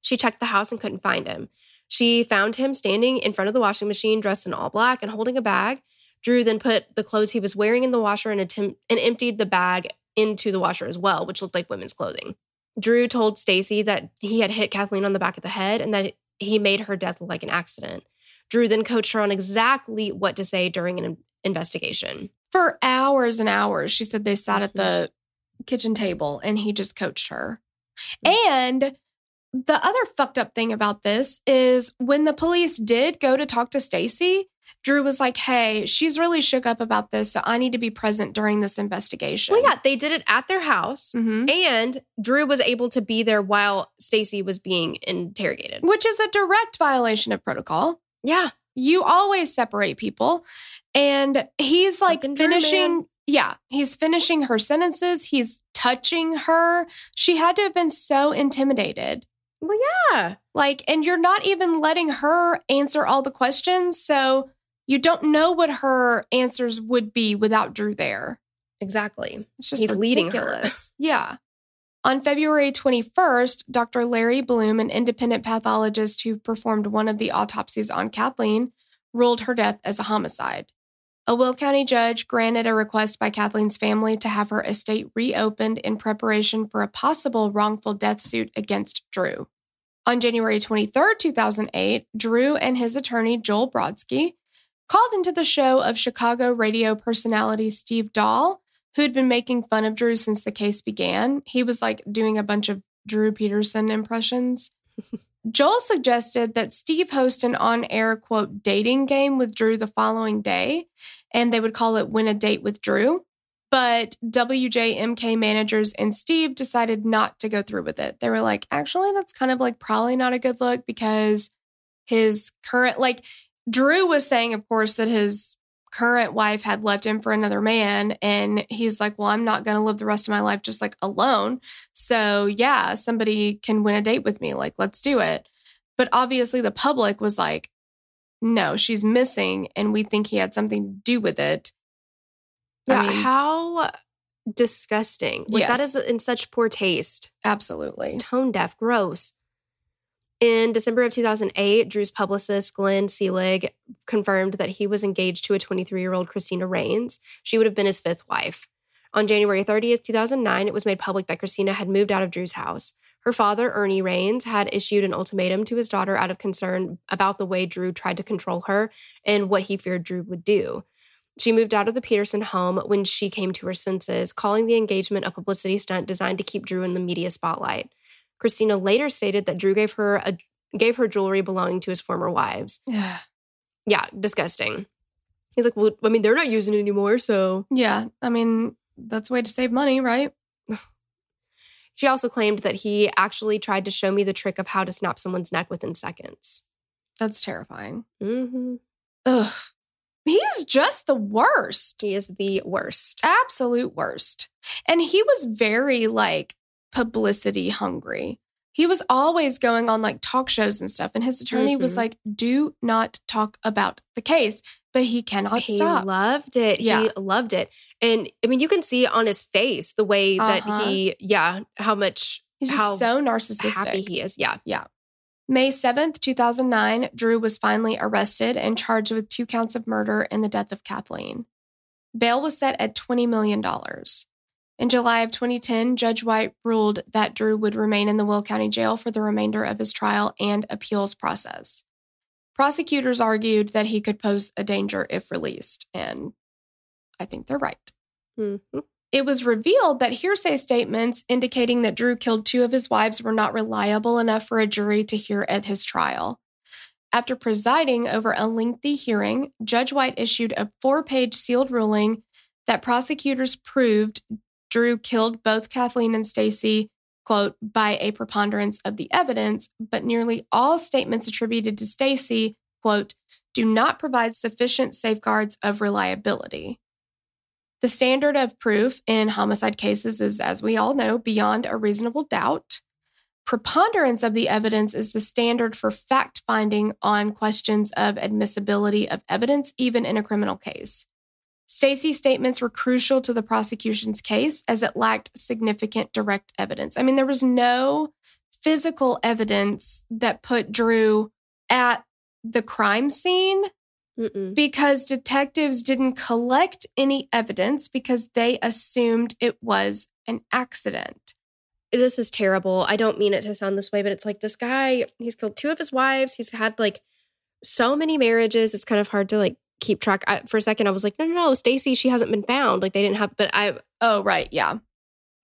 She checked the house and couldn't find him. She found him standing in front of the washing machine, dressed in all black and holding a bag. Drew then put the clothes he was wearing in the washer and, attempt- and emptied the bag into the washer as well, which looked like women's clothing. Drew told Stacy that he had hit Kathleen on the back of the head and that he made her death look like an accident. Drew then coached her on exactly what to say during an investigation. For hours and hours, she said they sat at the mm-hmm. kitchen table and he just coached her. Mm-hmm. And the other fucked up thing about this is when the police did go to talk to Stacy, Drew was like, "Hey, she's really shook up about this, so I need to be present during this investigation." Well, yeah, they did it at their house, Mhm. and Drew was able to be there while Stacy was being interrogated. which is a direct violation of protocol. Yeah, You always separate people. And he's like Fucking finishing, man. yeah, he's finishing her sentences. He's touching her. She had to have been so intimidated. Well, yeah. Like, and you're not even letting her answer all the questions. So you don't know what her answers would be without Drew there. Exactly. It's just He's leading her. ridiculous. yeah. On February 21st, Dr. Larry Blum, an independent pathologist who performed one of the autopsies on Kathleen, ruled her death as a homicide. A Will County judge granted a request by Kathleen's family to have her estate reopened in preparation for a possible wrongful death suit against Drew. On January 23, 2008, Drew and his attorney, Joel Brodsky, called into the show of Chicago radio personality Steve Dahl, who'd been making fun of Drew since the case began. He was like doing a bunch of Drew Peterson impressions. [LAUGHS] Joel suggested that Steve host an on air, quote, dating game with Drew the following day, and they would call it Win a Date with Drew. But WJMK managers and Steve decided not to go through with it. They were like, actually, that's kind of like probably not a good look because his current, like, Drew was saying, of course, that his current wife had left him for another man. And he's like, well, I'm not going to live the rest of my life just like alone. So, yeah, somebody can win a date with me. Like, let's do it. But obviously, the public was like, no, she's missing. And we think he had something to do with it. I Yeah, mean- how disgusting. Like that Yes. is in such poor taste. Absolutely. It's tone deaf, gross. In December of 2008, Drew's publicist, Glenn Selig, confirmed that he was engaged to a 23 year old Christina Raines. She would have been his fifth wife. On January 30th, 2009, it was made public that Christina had moved out of Drew's house. Her father, Ernie Raines, had issued an ultimatum to his daughter out of concern about the way Drew tried to control her and what he feared Drew would do. She moved out of the Peterson home when she came to her senses, calling the engagement a publicity stunt designed to keep Drew in the media spotlight. Christina later stated that Drew gave her a gave her jewelry belonging to his former wives. [SIGHS] Yeah, disgusting. He's like, well, I mean, they're not using it anymore, so. yeah. I mean, that's a way to save money, right? [SIGHS] She also claimed that he actually tried to show me the trick of how to snap someone's neck within seconds. That's terrifying. Mm-hmm. Ugh. He's just the worst. He is the worst. absolute worst. And he was very like publicity hungry. He was always going on like talk shows and stuff. And his attorney was Mhm. like, do not talk about the case, but he cannot he stop. loved it. Yeah. He loved it. And I mean, you can see on his face the way that Uh-huh. he, yeah, how much, He's just how so narcissistic. happy he is. Yeah. Yeah. May 7th, 2009, Drew was finally arrested and charged with two counts of murder in the death of Kathleen. Bail was set at $20 million. In July of 2010, Judge White ruled that Drew would remain in the Will County Jail for the remainder of his trial and appeals process. Prosecutors argued that he could pose a danger if released, and I think they're right. Mhm. It was revealed that hearsay statements indicating that Drew killed two of his wives were not reliable enough for a jury to hear at his trial. after presiding over a lengthy hearing, Judge White issued a four page sealed ruling that prosecutors proved Drew killed both Kathleen and Stacy, quote, by a preponderance of the evidence, but nearly all statements attributed to Stacy, quote, do not provide sufficient safeguards of reliability. The standard of proof in homicide cases is, as we all know, beyond a reasonable doubt. Preponderance of the evidence is the standard for fact finding on questions of admissibility of evidence, even in a criminal case. Stacy's statements were crucial to the prosecution's case as it lacked significant direct evidence. I mean, there was no physical evidence that put Drew at the crime scene Mm-mm. because detectives didn't collect any evidence because they assumed it was an accident. This is terrible. I don't mean it to sound this way, but it's like this guy, he's killed two of his wives. He's had like so many marriages. It's kind of hard to like keep track. I, for a second, I was like, no, no, no, Stacy, she hasn't been found. Like they didn't have, but I, Oh, right. Yeah.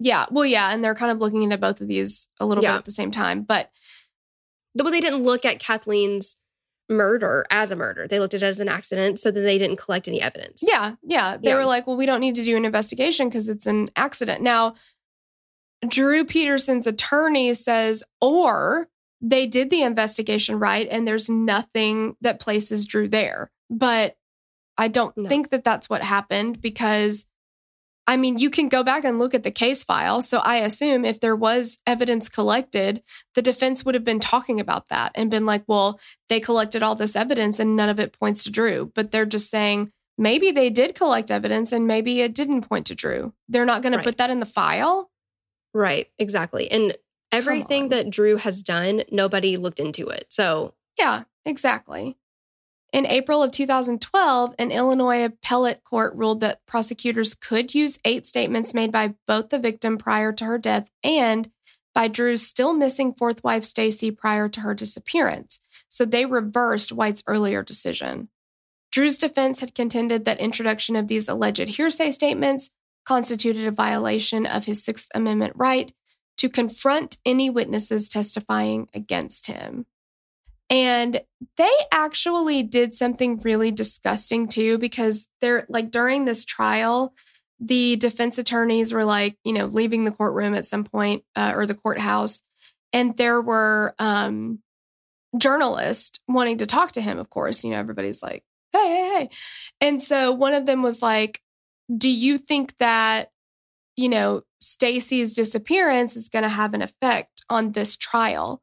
Yeah. Well, yeah. And they're kind of looking into both of these a little Yeah. bit at the same time. But the well, they didn't look at Kathleen's murder as a murder. They looked at it as an accident. So then they didn't collect any evidence. yeah, yeah. They Yeah. were like, well, we don't need to do an investigation because it's an accident. Now, Drew Peterson's attorney says, or they did the investigation right and there's nothing that places Drew there. But I don't No. think that that's what happened because I mean, you can go back and look at the case file. So I assume if there was evidence collected, the defense would have been talking about that and been like, well, they collected all this evidence and none of it points to Drew. But they're just saying maybe they did collect evidence and maybe it didn't point to Drew. They're not going Right. to put that in the file. Right. Exactly. And everything that Drew has done, nobody looked into it. So Yeah, exactly. In April of 2012, an Illinois appellate court ruled that prosecutors could use eight statements made by both the victim prior to her death and by Drew's still missing fourth wife, Stacy, prior to her disappearance. So they reversed White's earlier decision. Drew's defense had contended that introduction of these alleged hearsay statements constituted a violation of his Sixth Amendment right to confront any witnesses testifying against him. And they actually did something really disgusting too, because they're like during this trial, the defense attorneys were like, you know, leaving the courtroom at some point uh, or the courthouse, and there were um, journalists wanting to talk to him. Of course, you know, everybody's like, hey, hey, hey. And so one of them was like, do you think that, you know, Stacy's disappearance is going to have an effect on this trial?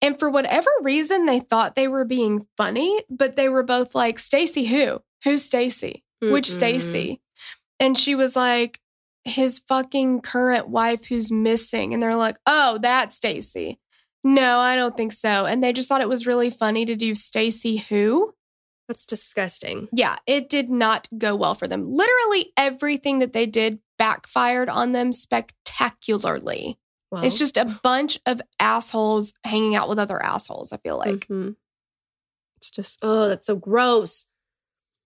And for whatever reason, they thought they were being funny, but they were both like, Stacy, who? Who's Stacy? Which Mm-mm. Stacy? Mm-hmm. And she was like, his fucking current wife who's missing. And they're like, oh, that's Stacy. No, I don't think so. And they just thought it was really funny to do Stacy who? that's disgusting. Yeah, it did not go well for them. Literally everything that they did backfired on them spectacularly. Well, It's just a bunch of assholes hanging out with other assholes, I feel like. Mhm. It's just, oh, that's so gross.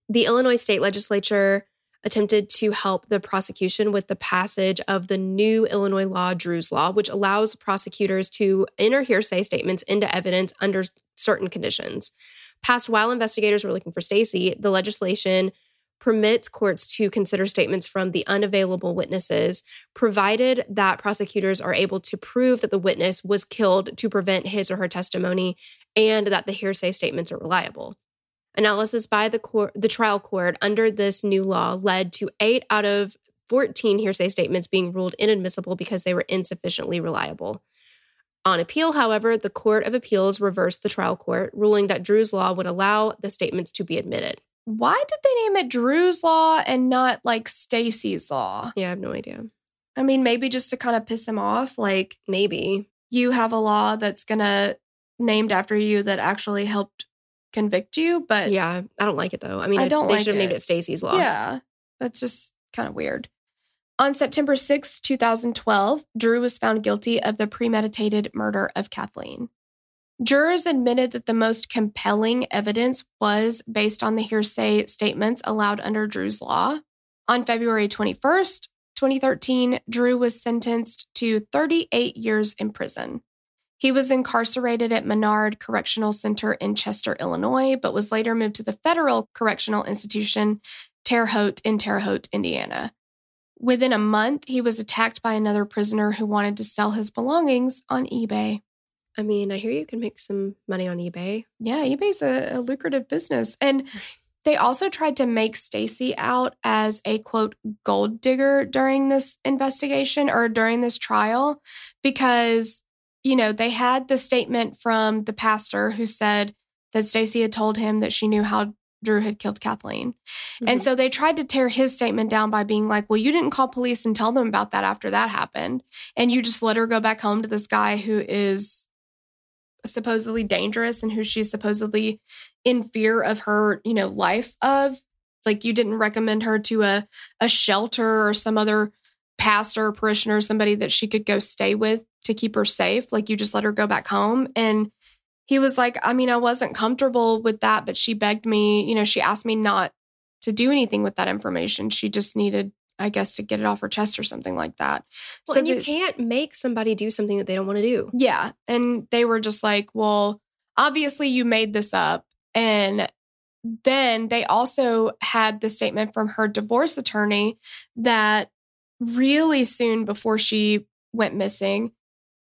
The Illinois state legislature attempted to help the prosecution with the passage of the new Illinois law, Drew's Law, which allows prosecutors to enter hearsay statements into evidence under certain conditions. Passed while investigators were looking for Stacy, the legislation permits courts to consider statements from the unavailable witnesses, provided that prosecutors are able to prove that the witness was killed to prevent his or her testimony and that the hearsay statements are reliable. Analysis by the court, the trial court under this new law led to 8 out of 14 hearsay statements being ruled inadmissible because they were insufficiently reliable. On appeal, however, the Court of Appeals reversed the trial court, ruling that Drew's law would allow the statements to be admitted. Why did they name it Drew's Law and not like Stacy's Law? Yeah, I have no idea. I mean, maybe just to kind of piss him off. Like, Maybe. you have a law that's gonna named after you that actually helped convict you, but Yeah, I don't like it though. I mean, I don't they like should have named it. Stacy's law. Yeah, that's just kind of weird. On September sixth, 2012, Drew was found guilty of the premeditated murder of Kathleen. Jurors admitted that the most compelling evidence was based on the hearsay statements allowed under Drew's law. On February 21st, 2013, Drew was sentenced to 38 years in prison. He was incarcerated at Menard Correctional Center in Chester, Illinois, but was later moved to the Federal Correctional Institution, Terre Haute, in Terre Haute, Indiana. Within a month, he was attacked by another prisoner who wanted to sell his belongings on eBay. I mean, I hear you can make some money on eBay. Yeah, eBay's a, a lucrative business. And they also tried to make Stacy out as a quote gold digger during this investigation or during this trial because you know, they had the statement from the pastor who said that Stacy had told him that she knew how Drew had killed Kathleen. Mm-hmm. And so they tried to tear his statement down by being like, well, you didn't call police and tell them about that after that happened. And you just let her go back home to this guy who is supposedly dangerous and who she's supposedly in fear of her, you know, life of. Like you didn't recommend her to a a shelter or some other pastor or parishioner, somebody that she could go stay with to keep her safe. Like you just let her go back home. And he was like, I mean, I wasn't comfortable with that, but she begged me, you know, she asked me not to do anything with that information. She just needed, I guess, to get it off her chest or something like that. Well, so and you can't make somebody do something that they don't want to do. Yeah. And they were just like, well, obviously you made this up. And then they also had the statement from her divorce attorney that really soon before she went missing,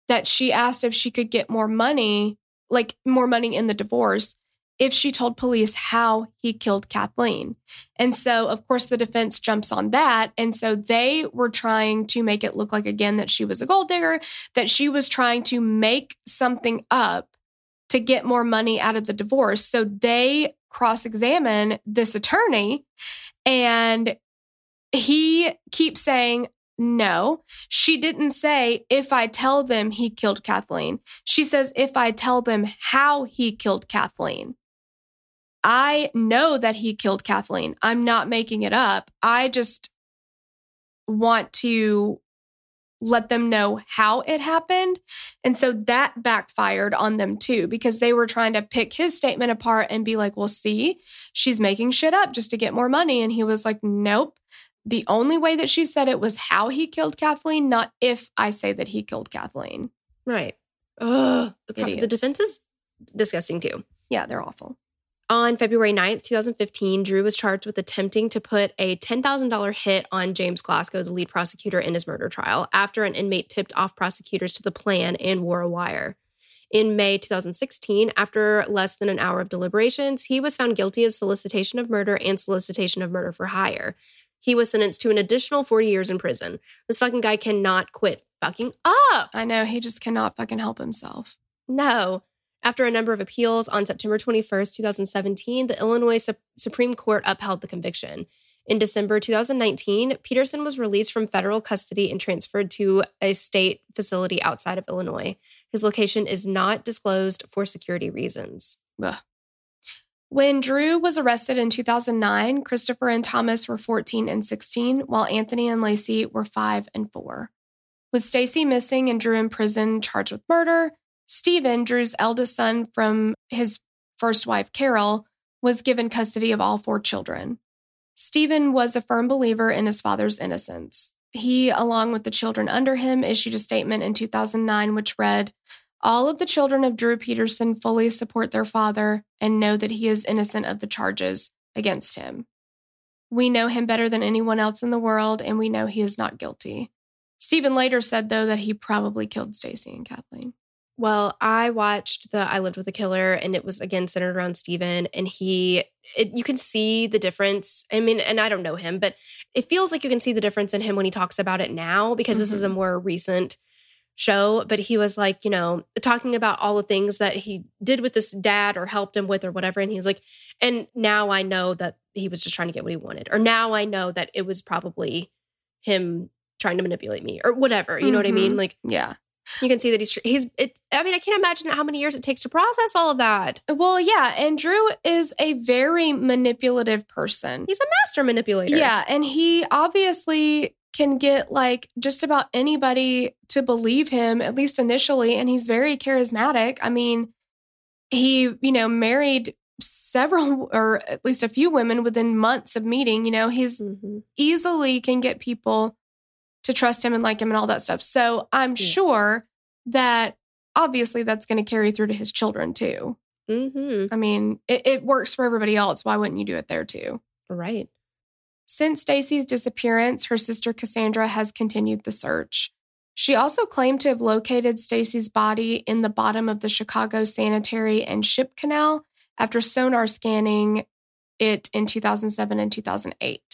that she asked if she could get more money, like more money in the divorce, if she told police how he killed Kathleen. And so, of course, the defense jumps on that. And so they were trying to make it look like, again, that she was a gold digger, that she was trying to make something up to get more money out of the divorce. So they cross examine this attorney and he keeps saying, no, she didn't say, if I tell them he killed Kathleen. She says, if I tell them how he killed Kathleen. I know that he killed Kathleen. I'm not making it up. I just want to let them know how it happened. And so that backfired on them too, because they were trying to pick his statement apart and be like, well, see, she's making shit up just to get more money. And he was like, nope, the only way that she said it was how he killed Kathleen, not if I say that he killed Kathleen. Right. Ugh. The, the defense is disgusting too. Yeah, they're awful. On February 9th, 2015, Drew was charged with attempting to put a $10,000 hit on James Glasgow, the lead prosecutor in his murder trial, after an inmate tipped off prosecutors to the plan and wore a wire. In May 2016, after less than an hour of deliberations, he was found guilty of solicitation of murder and solicitation of murder for hire he was sentenced to an additional 40 years in prison. This fucking guy cannot quit fucking up. I know. He just cannot fucking help himself. No. After a number of appeals on September 21st, 2017, the Illinois Su- Supreme Court upheld the conviction. In December 2019, Peterson was released from federal custody and transferred to a state facility outside of Illinois. His location is not disclosed for security reasons. Ugh. When Drew was arrested in 2009, Christopher and Thomas were 14 and 16, while Anthony and Lacey were 5 and 4. With Stacy missing and Drew in prison charged with murder, Stephen, Drew's eldest son from his first wife, Carol, was given custody of all four children. Stephen was a firm believer in his father's innocence. He, along with the children under him, issued a statement in 2009 which read, all of the children of Drew Peterson fully support their father and know that he is innocent of the charges against him. We know him better than anyone else in the world, and we know he is not guilty. Stephen later said, though, that he probably killed Stacy and Kathleen. Well, I watched the I Lived with a Killer, and it was again centered around Stephen, and he, it, you can see the difference. I mean, and I don't know him, but it feels like you can see the difference in him when he talks about it now because mm-hmm. this is a mm-hmm. more recent show, but he was like, you know, talking about all the things that he did with this dad or helped him with or whatever. And he's like, and now I know that he was just trying to get what he wanted. Or now I know that it was probably him trying to manipulate me or whatever. You mm-hmm. know what I mean? Mm-hmm. Like, yeah. You can see that he's he's it I mean I can't imagine how many years it takes to process all of that. Well, yeah, and Drew is a very manipulative person. He's a master manipulator. Yeah, and he obviously can get like just about anybody to believe him, at least initially. And he's very charismatic. I mean, he, you know, married several or at least a few women within months of meeting. You know, he's mm-hmm. easily can get people to trust him and like him and all that stuff. So I'm yeah. sure that obviously that's going to carry through to his children too. Mm-hmm. I mean, it, it works for everybody else. Why wouldn't you do it there too? Right. Since Stacy's disappearance, her sister Cassandra has continued the search. She also claimed to have located Stacy's body in the bottom of the Chicago Sanitary and Ship Canal after sonar scanning it in 2007 and 2008.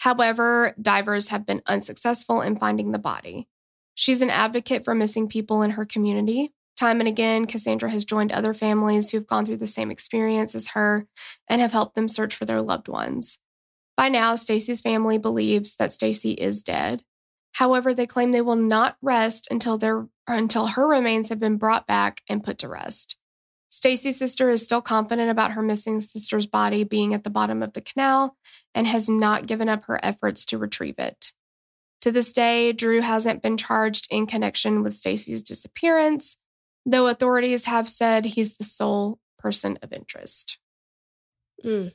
However, divers have been unsuccessful in finding the body. She's an advocate for missing people in her community. Time and again, Cassandra has joined other families who've gone through the same experience as her and have helped them search for their loved ones. By now, Stacy's family believes that Stacy is dead. However, they claim they will not rest until their until her remains have been brought back and put to rest. Stacy's sister is still confident about her missing sister's body being at the bottom of the canal and has not given up her efforts to retrieve it. To this day, Drew hasn't been charged in connection with Stacy's disappearance, though authorities have said he's the sole person of interest. Mm.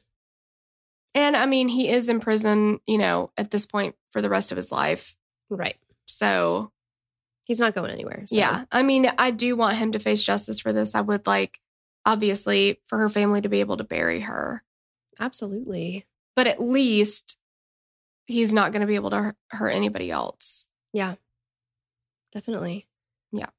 And I mean, he is in prison, you know, at this point for the rest of his life. Right. So, He's not going anywhere. so- yeah, I mean, I do want him to face justice for this. I would like, obviously, for her family to be able to bury her, Absolutely. but at least he's not going to be able to hurt- anybody else. Yeah. Definitely. Yeah.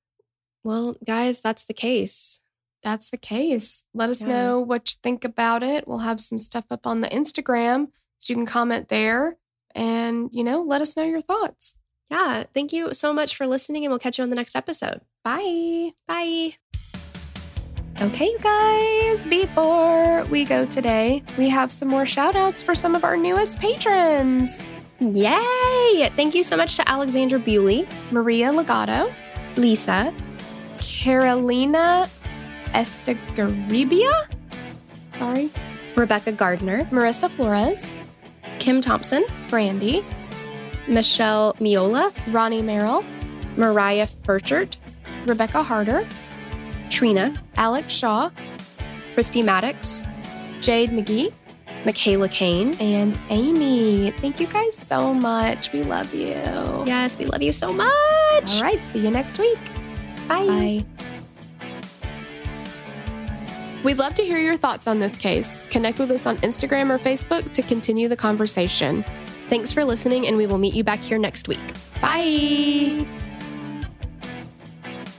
Well, guys, that's the case. That's the case. Let us Yeah. know what you think about it. We'll have some stuff up on the Instagram so you can comment there and, you know, let us know your thoughts. Yeah. Thank you so much for listening, and we'll catch you on the next episode. Bye. Bye. Okay, you guys, before we go today, we have some more shout outs for some of our newest patrons Yay! Thank you so much to Alexandra Bewley, Maria Legato, Lisa, Carolina Estegaribia, sorry, Rebecca Gardner, Marissa Flores, Kim Thompson, Brandy, Michelle Miola, Ronnie Merrill, Mariah Burchard, Rebecca Harder, Trina, Alex Shaw, Christy Maddox, Jade McGee, Michaela Kane. and Amy. Thank you guys so much. We love you. Yes, we love you so much. All right, see you next week. Bye. Bye. We'd love to hear your thoughts on this case. Connect with us on Instagram or Facebook to continue the conversation. Thanks for listening, and we will meet you back here next week. Bye.